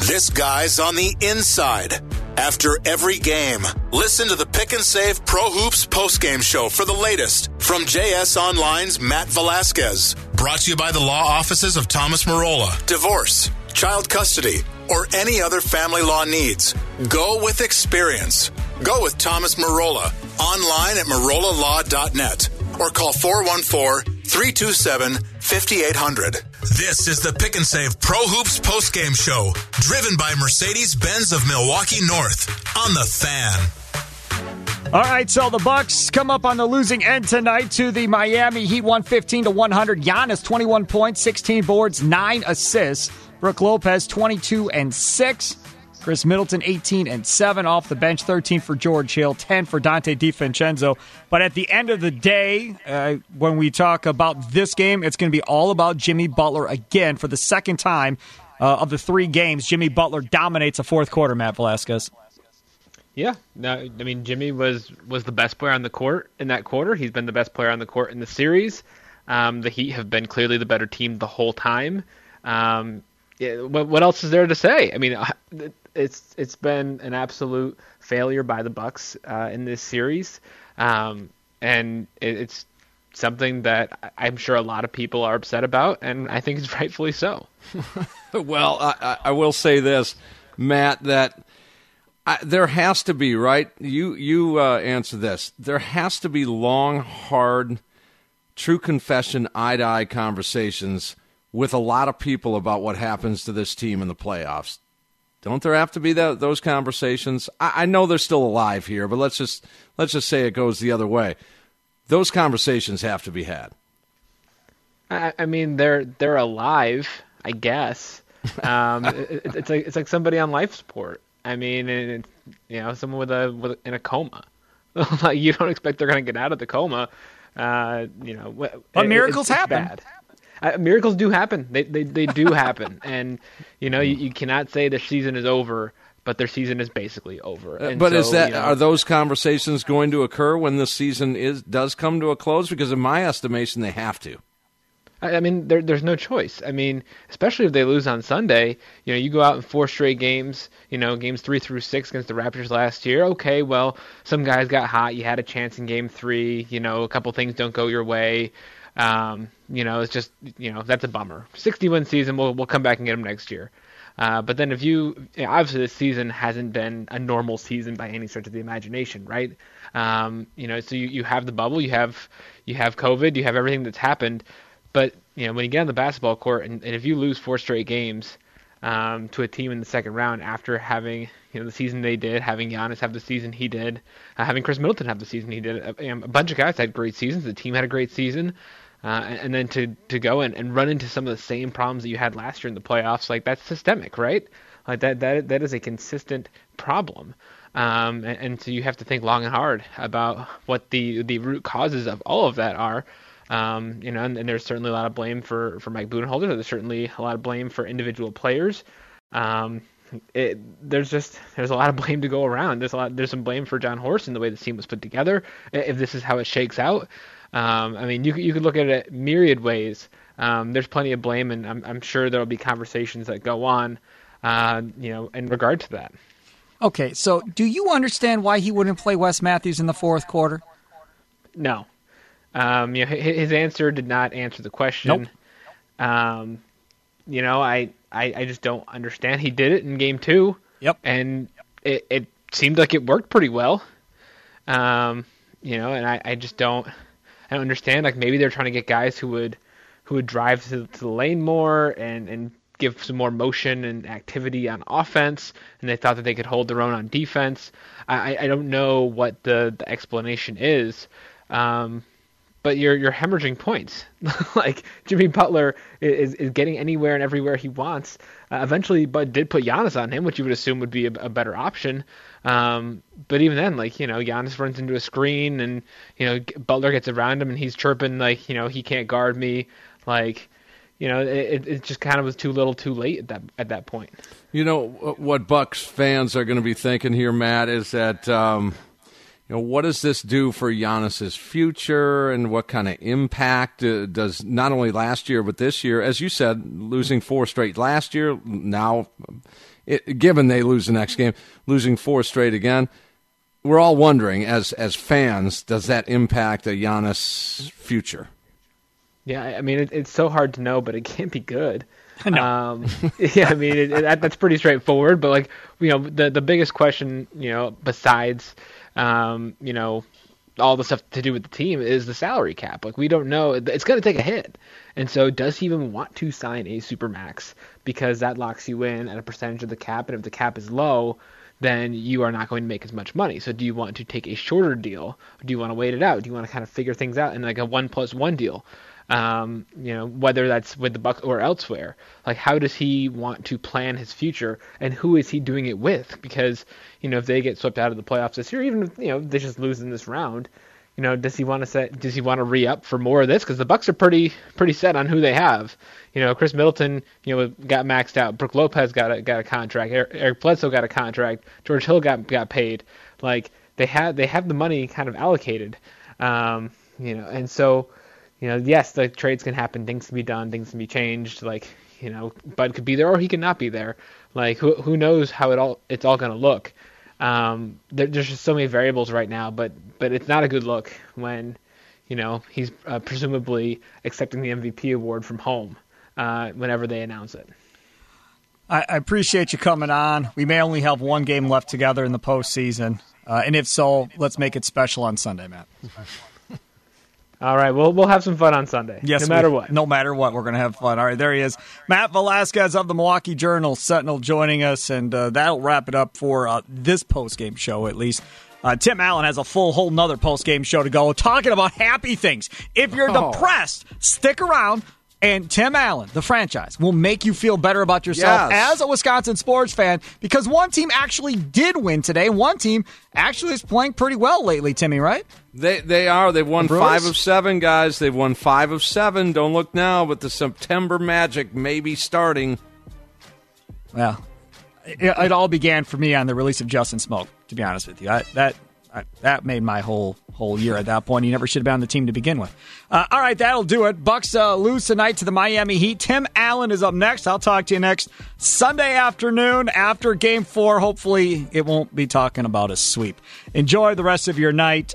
This guy's on the inside. After every game, listen to the Pick and Save Pro Hoops postgame show for the latest from JS Online's Matt Velazquez. Brought to you by the law offices of Thomas Marola. Divorce, child custody, or any other family law needs. Go with experience. Go with Thomas Marola. Online at marolalaw.net or call 414 327 5800. This is the Pick and Save Pro Hoops postgame show, driven by Mercedes Benz of Milwaukee North on the fan. All right, so the Bucks come up on the losing end tonight to the Miami Heat 115 to 100. Giannis 21 points, 16 boards, 9 assists. Brook Lopez 22 and 6. Khris Middleton 18 and 7 off the bench, 13 for George Hill, 10 for Donte DiVincenzo. But at the end of the day, uh, when we talk about this game, it's going to be all about Jimmy Butler again for the second time uh, of the three games. Jimmy Butler dominates a fourth quarter, Matt Velazquez. Yeah, no, I mean Jimmy was was the best player on the court in that quarter. He's been the best player on the court in the series. Um, the Heat have been clearly the better team the whole time. Um, yeah, what, what else is there to say? I mean, uh, it's it's been an absolute failure by the Bucks uh, in this series, um, and it, it's something that I'm sure a lot of people are upset about, and I think it's rightfully so. well, I, I- I will say this, Matt, that I, there has to be right. You you uh, answer this. There has to be long, hard, true confession, eye to eye conversations with a lot of people about what happens to this team in the playoffs. Don't there have to be that, those conversations? I, I know they're still alive here, but let's just let's just say it goes the other way. Those conversations have to be had. I, I mean, they're they're alive, I guess. Um, it, it's like it's like somebody on life support. I mean, and it's, you know, someone with a with in a coma. like you don't expect they're going to get out of the coma. Uh, you know, But it- miracles it's, it's happen. bad. Uh, miracles do happen. They they they do happen, and you know you, you cannot say their season is over, but their season is basically over. Uh, And but is that you know, are those conversations going to occur when the season is does come to a close? Because in my estimation, they have to. I I mean, there, there's no choice. I mean, especially if they lose on Sunday, you know, you go out in four straight games, you know, games three through six against the Raptors last year. Okay, well, some guys got hot. You had a chance in game three. You know, a couple things don't go your way. Um, you know, it's just, you know, that's a bummer. 60 win season, we'll, we'll come back and get them next year. Uh, but then if you, you know, obviously this season hasn't been a normal season by any stretch of the imagination, right? Um, you know, so you, you have the bubble, you have, you have COVID, you have everything that's happened. But you know, when you get on the basketball court, and, and if you lose four straight games um, to a team in the second round after having you know the season they did, having Giannis have the season he did, uh, having Khris Middleton have the season he did, a, a bunch of guys had great seasons. The team had a great season, uh, and, then to to go and, and run into some of the same problems that you had last year in the playoffs, like that's systemic, right? Like that that that is a consistent problem. Um, and, and so you have to think long and hard about what the the root causes of all of that are. Um, you know, and, and there's certainly a lot of blame for, for Mike Budenholzer. There's certainly a lot of blame for individual players. Um, it, there's just there's a lot of blame to go around. There's a lot there's some blame for Jon Horst and the way the team was put together. If this is how it shakes out, um, I mean, you you could look at it myriad ways. Um, there's plenty of blame, and I'm, I'm sure there'll be conversations that go on, uh, you know, in regard to that. Okay, so do you understand why he wouldn't play Wes Matthews in the fourth quarter? No. Um, you know, his answer did not answer the question. Nope. Um, you know, I, I, I just don't understand. He did it in game two. Yep. And it, it seemed like it worked pretty well. Um, you know, and I, I just don't, I understand. Like maybe they're trying to get guys who would, who would drive to, to the lane more and, and give some more motion and activity on offense, and they thought that they could hold their own on defense. I, I don't know what the, the explanation is, um, but you're you're hemorrhaging points. like Jimmy Butler is is getting anywhere and everywhere he wants. Uh, eventually, Bud did put Giannis on him, which you would assume would be a, a better option. Um, but even then, like you know, Giannis runs into a screen, and you know Butler gets around him, and he's chirping like you know he can't guard me. Like you know, it, it just kind of was too little, too late at that at that point. You know what Bucks fans are going to be thinking here, Matt, is that um, you know what does this do for Giannis's future, and what kind of impact uh, does not only last year but this year, as you said, losing four straight last year. Now, it, given they lose the next game, losing four straight again. We're all wondering, as as fans, does that impact a Giannis future? Yeah, I mean it, it's so hard to know, but it can't be good. No. Um, yeah, I mean it, it, that, that's pretty straightforward. But like you know, the the biggest question, you know, besides um, you know all the stuff to do with the team is the salary cap. Like we don't know, it's going to take a hit. And so, does he even want to sign a supermax because that locks you in at a percentage of the cap, and if the cap is low, then you are not going to make as much money. So do you want to take a shorter deal? Do you want to wait it out? Do you want to kind of figure things out in like a one plus one deal? Um, you know, whether that's with the Bucks or elsewhere. Like, how does he want to plan his future, and who is he doing it with? Because you know, if they get swept out of the playoffs this year, even if you know they just lose in this round, you know, does he want to set? Does he want to re up for more of this? Because the Bucks are pretty pretty set on who they have. You know, Khris Middleton, you know, got maxed out. Brook Lopez got a got a contract. Eric, Eric Bledsoe got a contract. George Hill got got paid. Like they have they have the money kind of allocated. Um, you know, and so you know, yes, the trades can happen, things can be done, things can be changed. Like, you know, Bud could be there or he could not be there. Like, who who knows how it all it's all going to look. Um, there, there's just so many variables right now, but but it's not a good look when, you know, he's uh, presumably accepting the MVP award from home uh, whenever they announce it. I, I, appreciate you coming on. We may only have one game left together in the postseason, uh, and if so, let's make it special on Sunday, Matt. All right, we'll we'll have some fun on Sunday. Yes, no matter we, what. No matter what, we're going to have fun. All right, there he is, Matt Velazquez of the Milwaukee Journal Sentinel, joining us, and uh, that'll wrap it up for uh, this post game show at least. Uh, Tim Allen has a full whole nother post game show to go, talking about happy things. If you're oh. depressed, stick around. And Tim Allen, the franchise, will make you feel better about yourself yes. as a Wisconsin sports fan because one team actually did win today. One team actually is playing pretty well lately, Timmy, right? They they are. They've won five of seven, guys. They've won five of seven. Don't look now, but the September magic may be starting. Well, it, it all began for me on the release of Justin Smoak, to be honest with you. I, that I, that made my whole whole year at that point. He never should have been on the team to begin with. Uh, all right, that'll do it. Bucks uh, lose tonight to the Miami Heat. Tim Allen is up next. I'll talk to you next Sunday afternoon after Game Four. Hopefully, it won't be talking about a sweep. Enjoy the rest of your night.